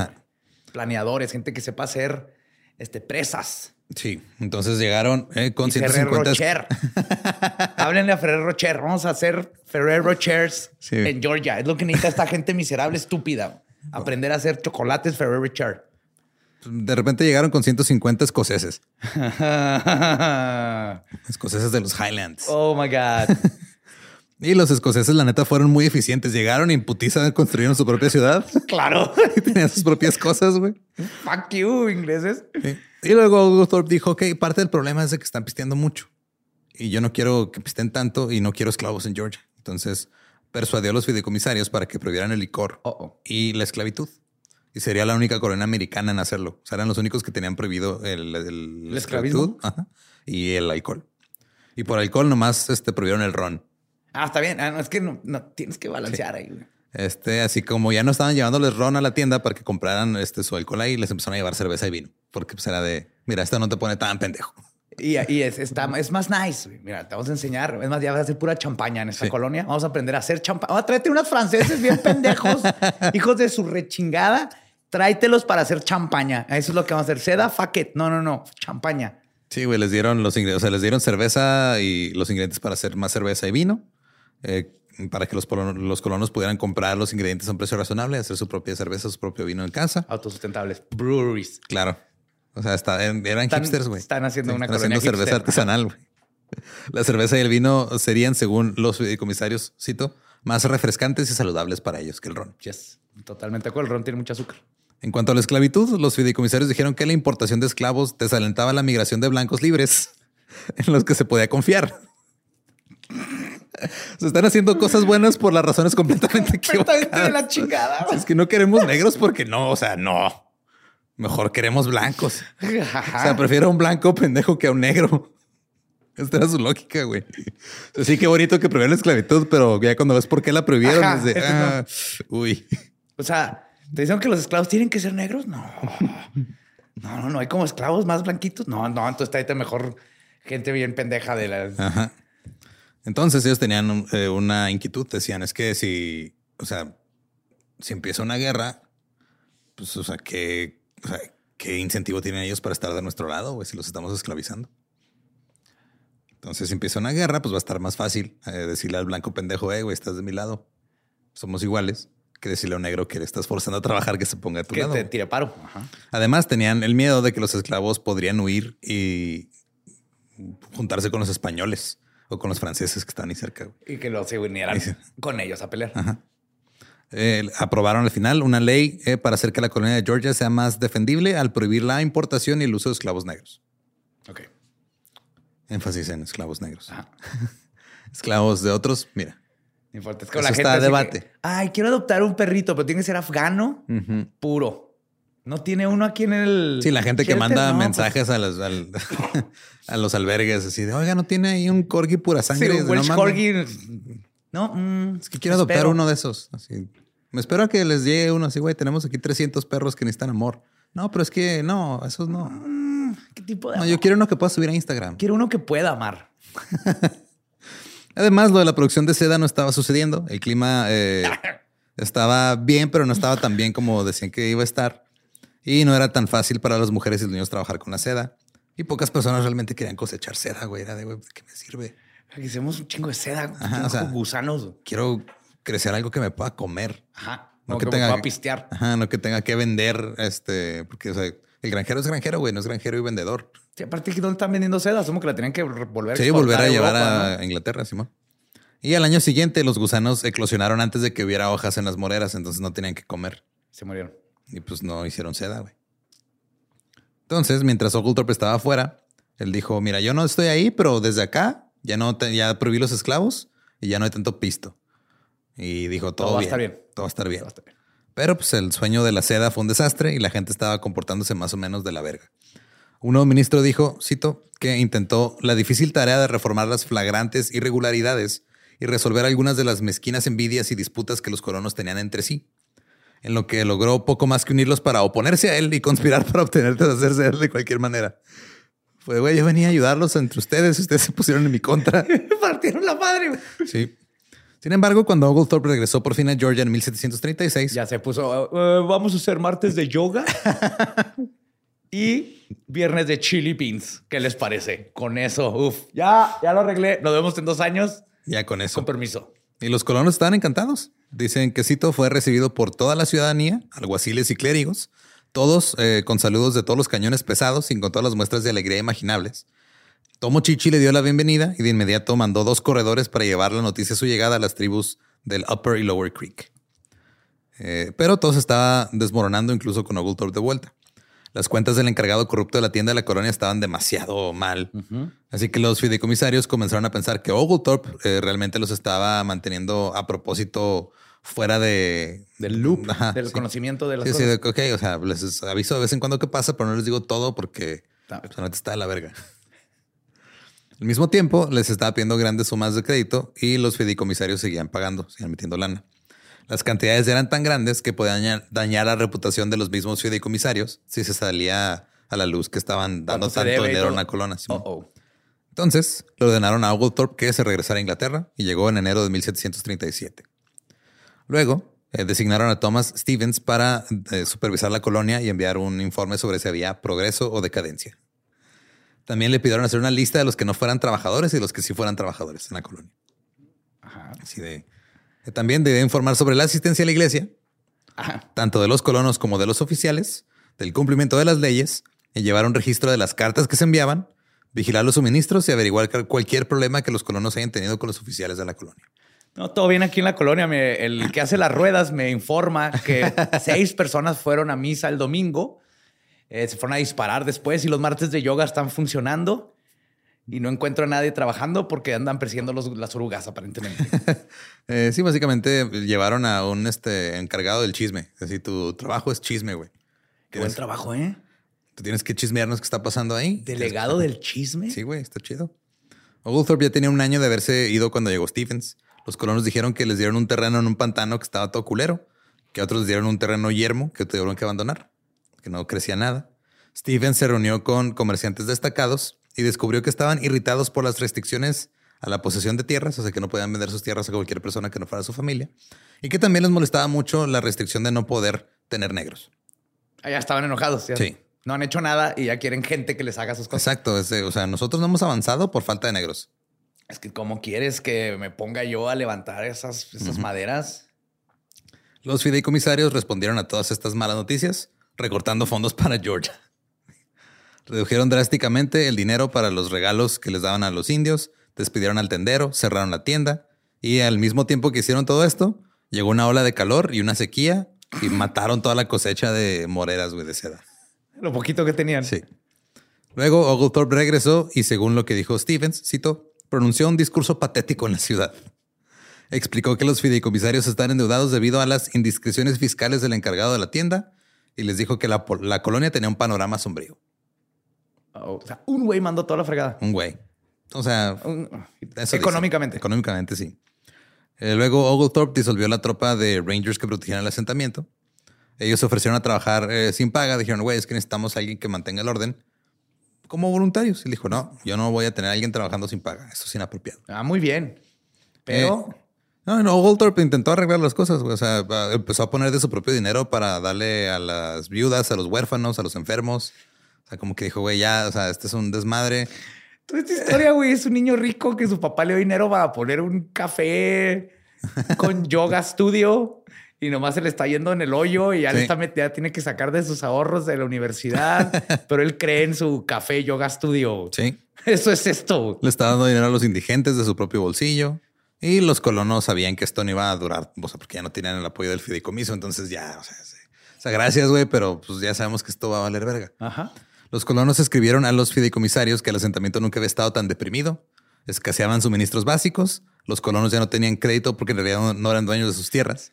planeadores, gente que sepa hacer este, presas. Sí, entonces llegaron eh, con Y Ferrer 150 Rocher. Háblenle a Ferrer Rocher. Vamos a hacer Ferrer Rochers Sí. en Georgia. Es lo que necesita esta gente miserable, estúpida. Aprender a hacer chocolates Ferrer Rocher. De repente llegaron con 150 escoceses, escoceses de los Highlands. oh my God. Y los escoceses, la neta, fueron muy eficientes. Llegaron y putiza construyeron su propia ciudad claro. y tenían sus propias cosas, güey. Fuck you, ingleses. Sí. Y luego Oglethorpe dijo, ok, parte del problema es de que están pisteando mucho. Y yo no quiero que pisten tanto y no quiero esclavos en Georgia. Entonces persuadió a los fideicomisarios para que prohibieran el licor Oh, oh. y la esclavitud. Y sería la única corona americana en hacerlo. O sea, eran los únicos que tenían prohibido el, el- esclavitud ajá, y el alcohol. Y por alcohol nomás este, prohibieron el ron. Ah, está bien. Ah, no, es que no, no, tienes que balancear ahí. güey. Este, así como ya no estaban llevándoles ron a la tienda para que compraran este, su alcohol ahí, les empezaron a llevar cerveza y vino. Porque pues era de, mira, esto no te pone tan pendejo. Y, y es, está, es más nice. güey. Mira, te vamos a enseñar. Es más, ya vas a hacer pura champaña en esta Sí. colonia. Vamos a aprender a hacer champaña. Vamos a tráete unos franceses bien pendejos, hijos de su rechingada. Tráetelos para hacer champaña. Eso es lo que vamos a hacer. Seda, fuck it. No, no, no. Champaña. Sí, güey, les dieron los ingredientes, o sea, les dieron cerveza y los ingredientes para hacer más cerveza y vino, eh, para que los, colonos, los colonos pudieran comprar los ingredientes a un precio razonable, hacer su propia cerveza, su propio vino en casa. Autosustentables. Breweries. Claro. O sea, eran Están- hipsters, güey. están haciendo una están haciendo cerveza hipster. artesanal, güey. La cerveza y el vino serían, según los comisarios, cito, más refrescantes y saludables para ellos que el ron. Yes. Totalmente de acuerdo. El ron tiene mucho azúcar. En cuanto a la esclavitud, los fideicomisarios dijeron que la importación de esclavos desalentaba la migración de blancos libres en los que se podía confiar. Se están haciendo cosas buenas por las razones completamente de equivocadas. la chingada. Es que no queremos negros porque no, o sea, no. Mejor queremos blancos. O sea, prefiero a un blanco pendejo que a un negro. Esta era su lógica, güey. O sea, sí, qué bonito que prohibieron la esclavitud, pero ya cuando ves por qué la prohibieron, Ajá, es de, eso no. ah, uy. O sea, ¿te dicen que los esclavos tienen que ser negros? No. No, no, no. Hay como esclavos más blanquitos. No, no. Entonces está ahí mejor gente bien pendeja de las. Ajá. Entonces ellos tenían eh, una inquietud. Decían, es que si, o sea, si empieza una guerra, pues, o sea, ¿qué, o sea, ¿qué incentivo tienen ellos para estar de nuestro lado, güey, si los estamos esclavizando? Entonces, si empieza una guerra, pues va a estar más fácil eh, decirle al blanco pendejo, eh, güey, estás de mi lado. Somos iguales. Que decirle a un negro que le estás forzando a trabajar que se ponga a tu Que lado. te tire paro. Ajá. Además, tenían el miedo de que los esclavos podrían huir y juntarse con los españoles o con los franceses que están ahí cerca. güey. Y que los se unieran Sí. con ellos a pelear. Eh, aprobaron al final una ley eh, para hacer que la colonia de Georgia sea más defendible al prohibir la importación y el uso de esclavos negros. Ok. Énfasis en esclavos negros. Ajá. Esclavos de otros, mira. No importa. Es Eso la gente. está debate. que, Ay, quiero adoptar un perrito, pero tiene que ser afgano puro. No tiene uno aquí en el. Sí, la gente que manda No, pues, mensajes a, los, al- a los albergues así de, oiga, no tiene ahí un corgi pura Sí, sangre. un De, "No Welsh mames". Corgi. No, mm, Es que quiero adoptar espero. uno de esos. Así. Me espero a que les llegue uno así, güey. Tenemos aquí 300 perros que necesitan amor. No, pero es que no, esos no. Mm, ¿Qué tipo de No, amor? yo quiero uno que pueda subir a Instagram. Quiero uno que pueda amar. Además, lo de la producción de seda no estaba sucediendo. El clima eh, estaba bien, pero no estaba tan bien como decían que iba a estar. Y no era tan fácil para las mujeres y los niños trabajar con la seda. Y pocas personas realmente querían cosechar seda, güey. Era de, güey, ¿de qué me sirve? Hacemos un chingo de seda. Ajá, Ajá, o sea- gusanos. Quiero crecer algo que me pueda comer. Ajá. No No que que, tenga- tenga... a pistear. Ajá, no que tenga que vender, este, porque o sea, el granjero es granjero, güey, no es granjero y vendedor. Sí, aparte, ¿dónde están vendiendo seda? Asumo que la tenían que volver Sí, exportar volver a llevar Europa, a ¿no? Inglaterra, Simón. Y al año siguiente los gusanos eclosionaron antes de que hubiera hojas en las moreras, entonces no tenían que comer. Se murieron. Y pues no hicieron seda, güey. Entonces, mientras Oglethorpe estaba afuera, él dijo, mira, yo no estoy ahí, pero desde acá ya no te- ya prohibí los esclavos y ya no hay tanto pisto. Y dijo, todo, Todo va a bien, estar bien. Todo va a estar bien. Todo va a estar bien. Pero pues el sueño de la seda fue un desastre y la gente estaba comportándose más o menos de la verga. Un nuevo ministro dijo, cito, que intentó la difícil tarea de reformar las flagrantes irregularidades y resolver algunas de las mezquinas envidias y disputas que los colonos tenían entre sí, en lo que logró poco más que unirlos para oponerse a él y conspirar para obtener deshacerse de él de cualquier manera. Fue, güey, yo venía a ayudarlos entre ustedes. Ustedes se pusieron en mi contra. Partieron la madre. Sí. Sin embargo, cuando Oglethorpe regresó por fin a Georgia en 1736, Ya se puso, "Eh, vamos a hacer martes de yoga y viernes de chili beans. ¿Qué les parece? Con eso, uf, ya, ya lo arreglé. Nos vemos en dos años. ya con eso. Con permiso. Y los colonos estaban encantados. Dicen que Cito fue recibido por toda la ciudadanía, alguaciles y clérigos, todos eh, con saludos de todos los cañones pesados, sin con todas las muestras de alegría imaginables. Tomo Chichi le dio la bienvenida y de inmediato mandó dos corredores para llevar la noticia de su llegada a las tribus del Upper y Lower Creek. Eh, pero todo se estaba desmoronando incluso con Oglethorpe de vuelta. Las cuentas del encargado corrupto de la tienda de la colonia estaban demasiado mal. Así que los fideicomisarios comenzaron a pensar que Oglethorpe eh, realmente los estaba manteniendo a propósito fuera de... Del loop, Ajá, del sí. conocimiento de las Sí, sí, cosas. que, ok, o sea, les aviso de vez en cuando qué pasa, pero no les digo todo porque pues, neta está de la verga. Al mismo tiempo, les estaba pidiendo grandes sumas de crédito y los fideicomisarios seguían pagando, seguían metiendo lana. Las cantidades eran tan grandes que podían dañar, la reputación de los mismos fideicomisarios si se salía a la luz que estaban dando ¿Cuánto se tanto dinero a una colonia. Oh. Entonces, le ordenaron a Oglethorpe que se regresara a Inglaterra y llegó en enero de 1737. Luego, eh, designaron a Thomas Stevens para eh, supervisar la colonia y enviar un informe sobre si había progreso o decadencia. También le pidieron hacer una lista de los que no fueran trabajadores y los que sí fueran trabajadores en la colonia. Ajá. Así de. También debe informar sobre la asistencia a la iglesia, Ajá. tanto de los colonos como de los oficiales, del cumplimiento de las leyes, y llevar un registro de las cartas que se enviaban, vigilar los suministros y averiguar cual- cualquier problema que los colonos hayan tenido con los oficiales de la colonia. No, todo bien aquí en la colonia. Me- el que hace las ruedas me informa que seis personas fueron a misa el domingo. Eh, se fueron a disparar después y los martes de yoga están funcionando. Y no encuentro a nadie trabajando porque andan persiguiendo los- las orugas, aparentemente. Eh, sí, básicamente llevaron a un este, encargado del chisme. Es decir, tu trabajo es chisme, güey. Qué buen trabajo, ¿eh? Tú tienes que chismearnos qué está pasando ahí. Delegado del chisme. Sí, güey, está chido. Oglethorpe ya tenía un año de haberse ido cuando llegó Stephens. Los colonos dijeron que les dieron un terreno en un pantano que estaba todo culero, que otros les dieron un terreno yermo que tuvieron que abandonar, que no crecía nada. Stephens se reunió con comerciantes destacados y descubrió que estaban irritados por las restricciones a la posesión de tierras, o sea que no podían vender sus tierras a cualquier persona que no fuera su familia, y que también les molestaba mucho la restricción de no poder tener negros. Ah, ya estaban enojados. ya. Sí. No han hecho nada y ya quieren gente que les haga sus cosas. Exacto, es o sea, nosotros no hemos avanzado por falta de negros. Es que, ¿cómo quieres que me ponga yo a levantar esas, esas maderas? Los fideicomisarios respondieron a todas estas malas noticias, recortando fondos para Georgia. Redujeron drásticamente el dinero para los regalos que les daban a los indios, despidieron al tendero, cerraron la tienda y al mismo tiempo que hicieron todo esto, llegó una ola de calor y una sequía y mataron toda la cosecha de moreras güey, de seda. Lo poquito que tenían. Sí. Luego Oglethorpe regresó y según lo que dijo Stevens, cito, pronunció un discurso patético en la ciudad. Explicó que los fideicomisarios están endeudados debido a las indiscreciones fiscales del encargado de la tienda y les dijo que la colonia tenía un panorama sombrío. O sea, un güey mandó toda la fregada. Un güey. O sea, Un- eso dice. económicamente. Económicamente, sí. Eh, luego Oglethorpe disolvió la tropa de Rangers que protegían el asentamiento. Ellos se ofrecieron a trabajar eh, sin paga. Dijeron, güey, es que necesitamos a alguien que mantenga el orden como voluntarios. Y dijo, no, yo no voy a tener a alguien trabajando sin paga. Eso es inapropiado. Ah, muy bien. Pero Eh, no, no, Oglethorpe intentó arreglar las cosas. güey. O sea, empezó a poner de su propio dinero para darle a las viudas, a los huérfanos, a los enfermos. O sea, como que dijo, güey, ya, o sea, este es un desmadre. toda esta historia, güey, es un niño rico que su papá le dio dinero para poner un café con yoga studio y nomás se le está yendo en el hoyo y ya le está ya tiene que sacar de sus ahorros de la universidad, pero él cree en su café yoga studio. Sí. Eso es esto. Le estaba dando dinero a los indigentes de su propio bolsillo. Y los colonos sabían que esto no iba a durar, o sea, porque ya no tenían el apoyo del fideicomiso. Entonces ya, o sea, sí. o sea gracias, güey, pero pues ya sabemos que esto va a valer verga. Ajá. Los colonos escribieron a los fideicomisarios que el asentamiento nunca había estado tan deprimido. Escaseaban suministros básicos. Los colonos ya no tenían crédito porque en realidad no, eran dueños de sus tierras.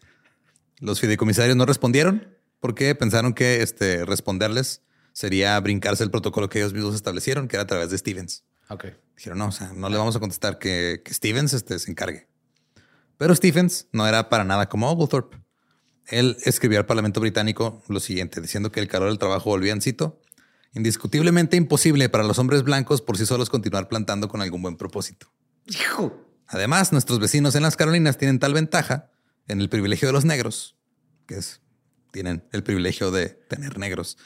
Los fideicomisarios no respondieron porque pensaron que este, responderles sería brincarse el protocolo que ellos mismos establecieron, que era a través de Stevens. Dijeron, no, o sea, no le vamos a contestar que, que Stevens este, se encargue. Pero Stevens no era para nada como Oglethorpe. Él escribió al Parlamento británico lo siguiente, diciendo que el calor del trabajo volvía en cito Indiscutiblemente imposible para los hombres blancos por sí solos continuar plantando con algún buen propósito. Hijo. Además, nuestros vecinos en las Carolinas tienen tal ventaja en el privilegio de los negros, que es, tienen el privilegio de tener negros,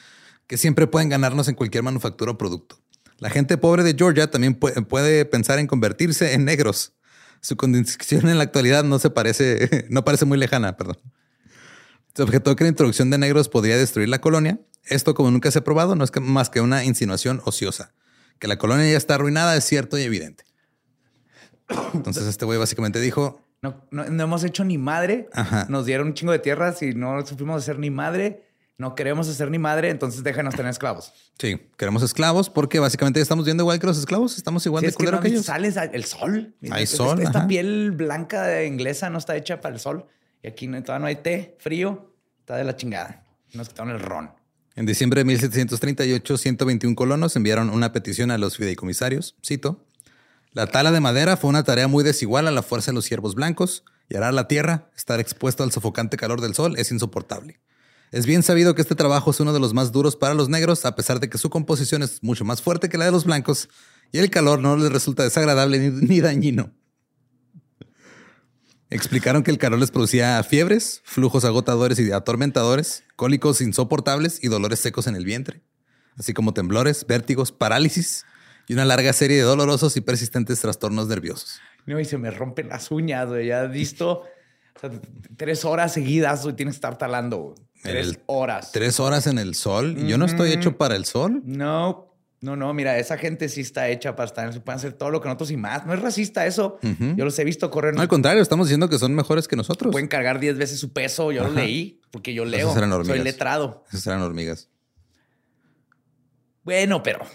que siempre pueden ganarnos en cualquier manufactura o producto. La gente pobre de Georgia también puede pensar en convertirse en negros. Su condición en la actualidad no se parece, no parece muy lejana, perdón. Se objetó que la introducción de negros podría destruir la colonia. Esto, como nunca se ha probado, no es más que una insinuación ociosa. Que la colonia ya está arruinada es cierto y evidente. Entonces este güey básicamente dijo... No, no, hemos hecho ni madre. Nos dieron un chingo de tierras y no supimos hacer ni madre. No queremos hacer ni madre, entonces déjanos tener esclavos. Sí, queremos esclavos porque básicamente estamos viendo igual que los esclavos. Estamos igual de culero que, ellos. Sales el sol. Hay sol. Esta, piel blanca inglesa no está hecha para el sol. Y aquí todavía no hay té frío. Está de la chingada. Nos quitaron el ron. En diciembre de 1738, 121 colonos enviaron una petición a los fideicomisarios. Cito. La tala de madera fue una tarea muy desigual a la fuerza de los ciervos blancos y arar la tierra, estar expuesto al sofocante calor del sol, es insoportable. Es bien sabido que este trabajo es uno de los más duros para los negros, a pesar de que su composición es mucho más fuerte que la de los blancos y el calor no les resulta desagradable ni, dañino. Explicaron que el calor les producía fiebres, flujos agotadores y atormentadores, cólicos insoportables y dolores secos en el vientre, así como temblores, vértigos, parálisis y una larga serie de dolorosos y persistentes trastornos nerviosos. No, y se me rompen las uñas, güey. Ya visto tres horas seguidas, y tienes que estar talando. Tres horas. Tres horas en el sol. Yo no estoy hecho para el sol. No, no, no. Mira, esa gente sí está hecha para estar en Pueden hacer todo lo que nosotros y más. No es racista eso. Yo los he visto correr. No, al contrario, estamos diciendo que son mejores que nosotros. Pueden cargar diez veces su peso. Yo lo leí porque yo leo. Soy letrado. Esas eran hormigas. Bueno, pero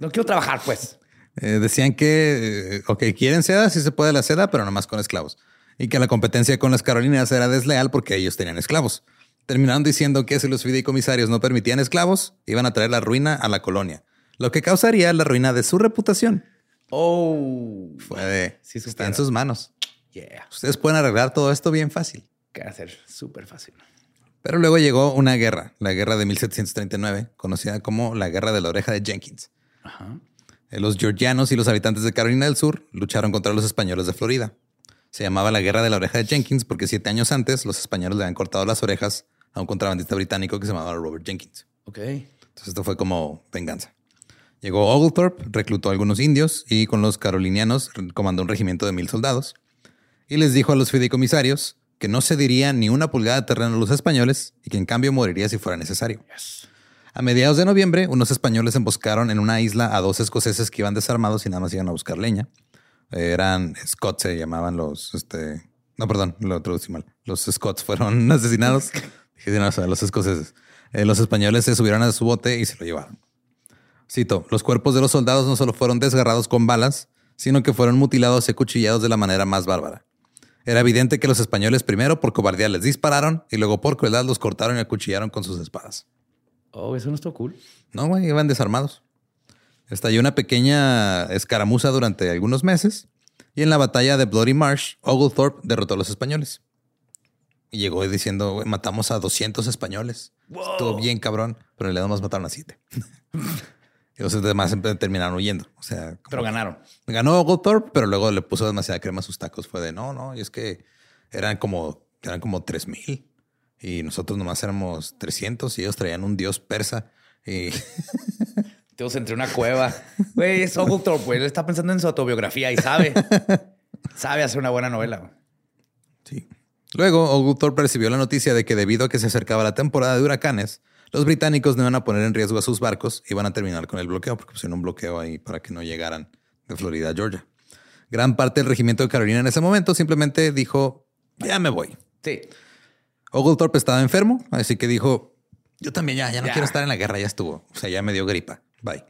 no quiero trabajar, pues. Eh, decían que, eh, ok, quieren seda, sí se puede la seda, pero nomás con esclavos. Y que la competencia con las Carolinas era desleal porque ellos tenían esclavos. Terminaron diciendo que si los fideicomisarios no permitían esclavos, iban a traer la ruina a la colonia, lo que causaría la ruina de su reputación. Oh, fue de, está en sus manos. Ustedes pueden arreglar todo esto bien fácil. Que hacer súper fácil. Pero luego llegó una guerra, la guerra de 1739, conocida como la guerra de la oreja de Jenkins. Eh, los georgianos y los habitantes de Carolina del Sur lucharon contra los españoles de Florida. Se llamaba la guerra de la oreja de Jenkins porque siete años antes los españoles le habían cortado las orejas a un contrabandista británico que se llamaba Robert Jenkins. Ok. Entonces esto fue como venganza. Llegó Oglethorpe, reclutó a algunos indios y con los carolinianos comandó un regimiento de mil soldados. Y les dijo a los fideicomisarios que no cediría ni una pulgada de terreno a los españoles y que en cambio moriría si fuera necesario. A mediados de noviembre, unos españoles emboscaron en una isla a dos escoceses que iban desarmados y nada más iban a buscar leña. eran Scots, se llamaban los. Este, no, perdón, lo traducí mal. Los Scots fueron asesinados. Los escoceses. Eh, los españoles se subieron a su bote y se lo llevaron. Cito: Los cuerpos de los soldados no solo fueron desgarrados con balas, sino que fueron mutilados y acuchillados de la manera más bárbara. Era evidente que los españoles primero por cobardía les dispararon y luego por crueldad los cortaron y acuchillaron con sus espadas. Oh, eso no está cool. No, güey, iban desarmados. Estalló una pequeña escaramuza durante algunos meses y en la batalla de Bloody Marsh, Oglethorpe derrotó a los españoles. Y llegó diciendo, matamos a 200 españoles. Estuvo bien cabrón, pero en realidad más mataron a siete. Y los demás terminaron huyendo. O sea, pero ganaron. Ganó Oglethorpe, pero luego le puso demasiada crema a sus tacos. Fue de no, no, y es que eran como, eran como mil y nosotros nomás éramos 300 y ellos traían un dios persa. Y todos entre una cueva. Güey, es Oglethorpe, güey. Él está pensando en su autobiografía y sabe. sabe hacer una buena novela. Sí. Luego, Oglethorpe recibió la noticia de que debido a que se acercaba la temporada de huracanes, los británicos no iban a poner en riesgo a sus barcos y iban a terminar con el bloqueo, porque pusieron un bloqueo ahí para que no llegaran de Florida a Georgia. Gran parte del regimiento de Carolina en ese momento simplemente dijo, ya me voy. Sí. Oglethorpe estaba enfermo, así que dijo, yo también ya, ya no quiero estar en la guerra, ya estuvo. O sea, ya me dio gripa. Bye.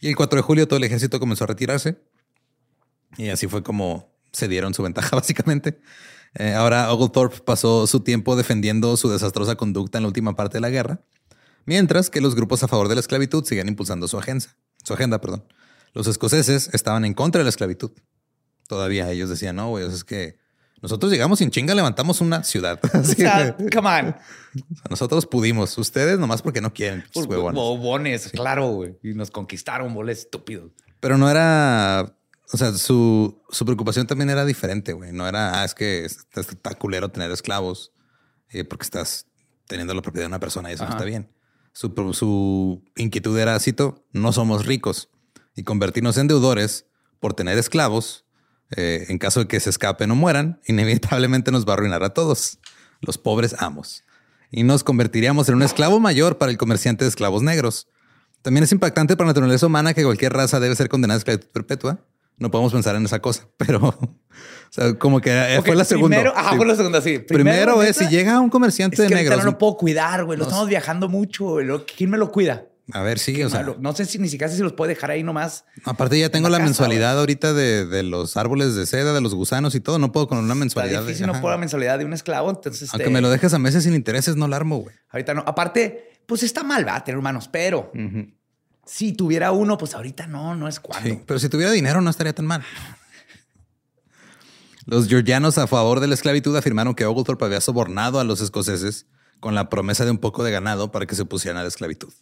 Y el 4 de julio todo el ejército comenzó a retirarse. Y así fue como se dieron su ventaja, básicamente. Eh, ahora Oglethorpe pasó su tiempo defendiendo su desastrosa conducta en la última parte de la guerra mientras que los grupos a favor de la esclavitud siguen impulsando su agenda. Su agenda, perdón. Los escoceses estaban en contra de la esclavitud. Todavía ellos decían, no, güey, es que Nosotros llegamos sin chinga, levantamos una ciudad. O sea, come on. Nosotros pudimos. Ustedes nomás porque no quieren. Bobones, claro, güey. Y nos conquistaron, boles estúpidos. Pero no era. O sea, su, su preocupación también era diferente, güey. No era, ah, es que está, está culero tener esclavos eh, porque estás teniendo la propiedad de una persona y eso no está bien. Su, su inquietud era, cito, no somos ricos y convertirnos en deudores por tener esclavos, eh, en caso de que se escapen o mueran, inevitablemente nos va a arruinar a todos, los pobres amos. Y nos convertiríamos en un esclavo mayor para el comerciante de esclavos negros. También es impactante para la naturaleza humana que cualquier raza debe ser condenada a esclavitud perpetua no podemos pensar en esa cosa, pero o sea, como que fue la segunda. Primero, ajá, fue la segunda, sí. Primero, es si llega un comerciante es de negros. No lo puedo cuidar, güey. Lo estamos viajando mucho. ¿Quién me lo cuida? A ver, sí, o sea, no sé si ni siquiera si los puede dejar ahí nomás. Aparte, ya tengo la, mensualidad ahorita de, de, los árboles de seda, de los gusanos y todo. No puedo con una mensualidad. Está difícil, no puedo la mensualidad de un esclavo. Entonces, aunque me lo dejes a meses sin intereses, no la armo, güey. Ahorita no. Aparte, pues está mal, va a tener hermanos, pero si tuviera uno, pues ahorita no, no es cuando. Sí, pero si tuviera dinero, no estaría tan mal. Los georgianos a favor de la esclavitud afirmaron que Oglethorpe había sobornado a los escoceses con la promesa de un poco de ganado para que se pusieran a la esclavitud.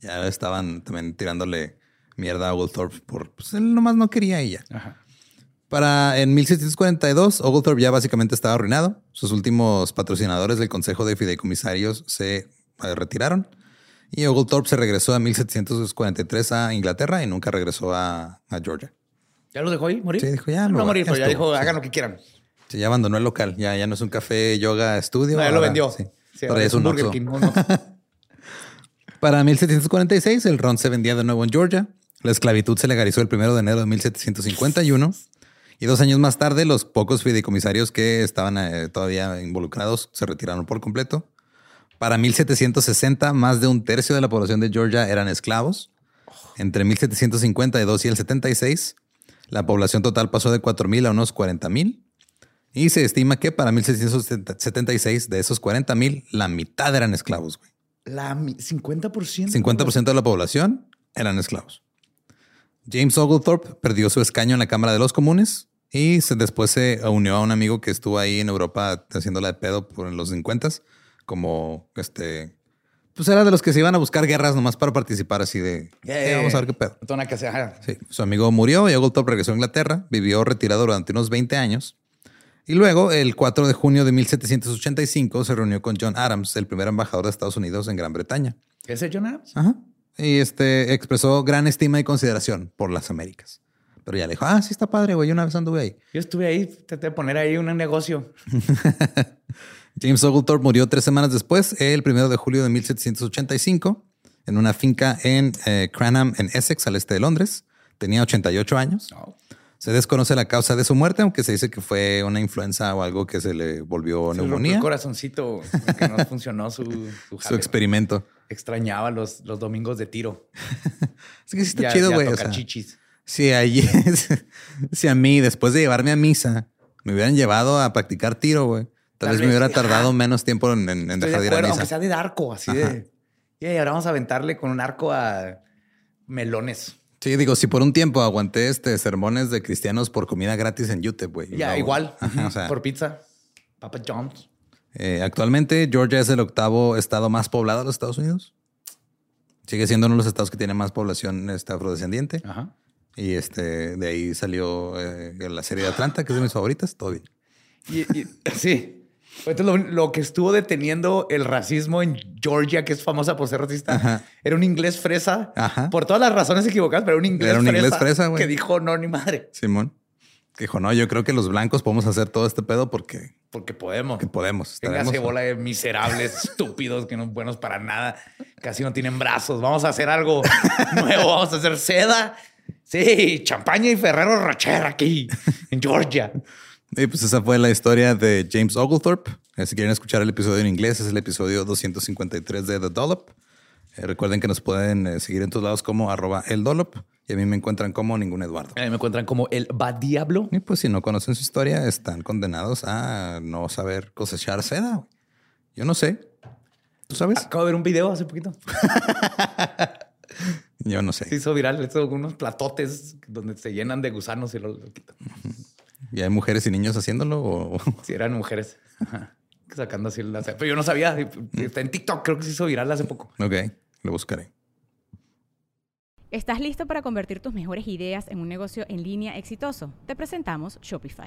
Ya estaban también tirándole mierda a Oglethorpe por pues él nomás no quería ella. Para en 1742, Oglethorpe ya básicamente estaba arruinado. Sus últimos patrocinadores del Consejo de Fideicomisarios se eh, retiraron y Oglethorpe se regresó a 1743 a Inglaterra y nunca regresó a Georgia. ¿Ya lo dejó ahí morir? Sí, dijo ya. No, morir, pero ya dijo hagan lo que quieran. Sí, ya abandonó el local. Ya, ya no es un café, yoga, estudio. No, ya lo vendió. Sí. es un Burger King. Para 1746, el ron se vendía de nuevo en Georgia. La esclavitud se legalizó el primero de enero de 1751. Y dos años más tarde, los pocos fideicomisarios que estaban eh, todavía involucrados se retiraron por completo. Para 1760, más de un tercio de la población de Georgia eran esclavos. Entre 1752 y el 76, la población total pasó de 4.000 a unos 40.000. Y se estima que para 1676 de esos 40.000, la mitad eran esclavos. Güey. La 50%. 50% de la población eran esclavos. James Oglethorpe perdió su escaño en la Cámara de los Comunes y después se unió a un amigo que estuvo ahí en Europa haciéndola de pedo por los 50 como este pues era de los que se iban a buscar guerras nomás para participar así de vamos a ver qué pedo. Que sí, su amigo murió y Oglethorpe regresó a Inglaterra, vivió retirado durante unos 20 años. Y luego, el 4 de junio de 1785, se reunió con John Adams, el primer embajador de Estados Unidos en Gran Bretaña. ¿Ese John Adams? Ajá. Y este expresó gran estima y consideración por las Américas. Pero ya le dijo, ah, sí está padre, güey. Una vez anduve ahí. Yo estuve ahí, traté de poner ahí un negocio. James Oglethorpe murió tres semanas después, el primero de julio de 1785, en una finca en eh, Cranham, en Essex, al este de Londres. Tenía 88 años. Se desconoce la causa de su muerte, aunque se dice que fue una influenza o algo que se le volvió se neumonía. El corazoncito que no funcionó su, su, experimento. Extrañaba los, los domingos de tiro. es que sí está chido, güey. O sea, si, si a mí, después de llevarme a misa, me hubieran llevado a practicar tiro, güey Tal, vez, me hubiera tardado menos tiempo en, dejar de, ir a misa. Aunque sea de arco, así de... Y ahora vamos a aventarle con un arco a melones. Sí, digo, si por un tiempo aguanté este sermones de cristianos por comida gratis en YouTube, güey. Ya, igual. por pizza. Papa John's. Eh, actualmente, Georgia es el octavo estado más poblado de los Estados Unidos. Sigue siendo uno de los estados que tiene más población este, afrodescendiente. Ajá. Y este, de ahí salió eh, la serie de Atlanta, que es de mis favoritas. Todo bien. y, sí. Entonces, lo, que estuvo deteniendo el racismo en Georgia, que es famosa por ser racista, era un inglés fresa. Por todas las razones equivocadas, pero un inglés era un fresa, inglés fresa que dijo no, ni madre. Simón. Que dijo, no, yo creo que los blancos podemos hacer todo este pedo porque... Porque podemos. Que podemos. Tenga bola de miserables, estúpidos, que no son buenos para nada. Casi no tienen brazos. Vamos a hacer algo nuevo. Vamos a hacer seda. Sí, champaña y Ferrero Rocher aquí en Georgia. Y pues esa fue la historia de James Oglethorpe. Eh, si quieren escuchar el episodio en inglés, es el episodio 253 de The Dollop. Eh, recuerden que nos pueden eh, seguir en todos lados como arroba el Dollop. Y a mí me encuentran como ningún Eduardo. A mí me encuentran como el va diablo. Y pues si no conocen su historia, están condenados a no saber cosechar seda. Yo no sé. ¿Tú sabes? Acabo de ver un video hace poquito. Yo no sé. Se hizo viral. Esto, unos platotes donde se llenan de gusanos y lo, quitan. ¿Y hay mujeres y niños haciéndolo? O... Sí, eran mujeres. Sacando así la... Pero yo no sabía. Está en TikTok. Creo que se hizo viral hace poco. Ok, lo buscaré. ¿Estás listo para convertir tus mejores ideas en un negocio en línea exitoso? Te presentamos Shopify.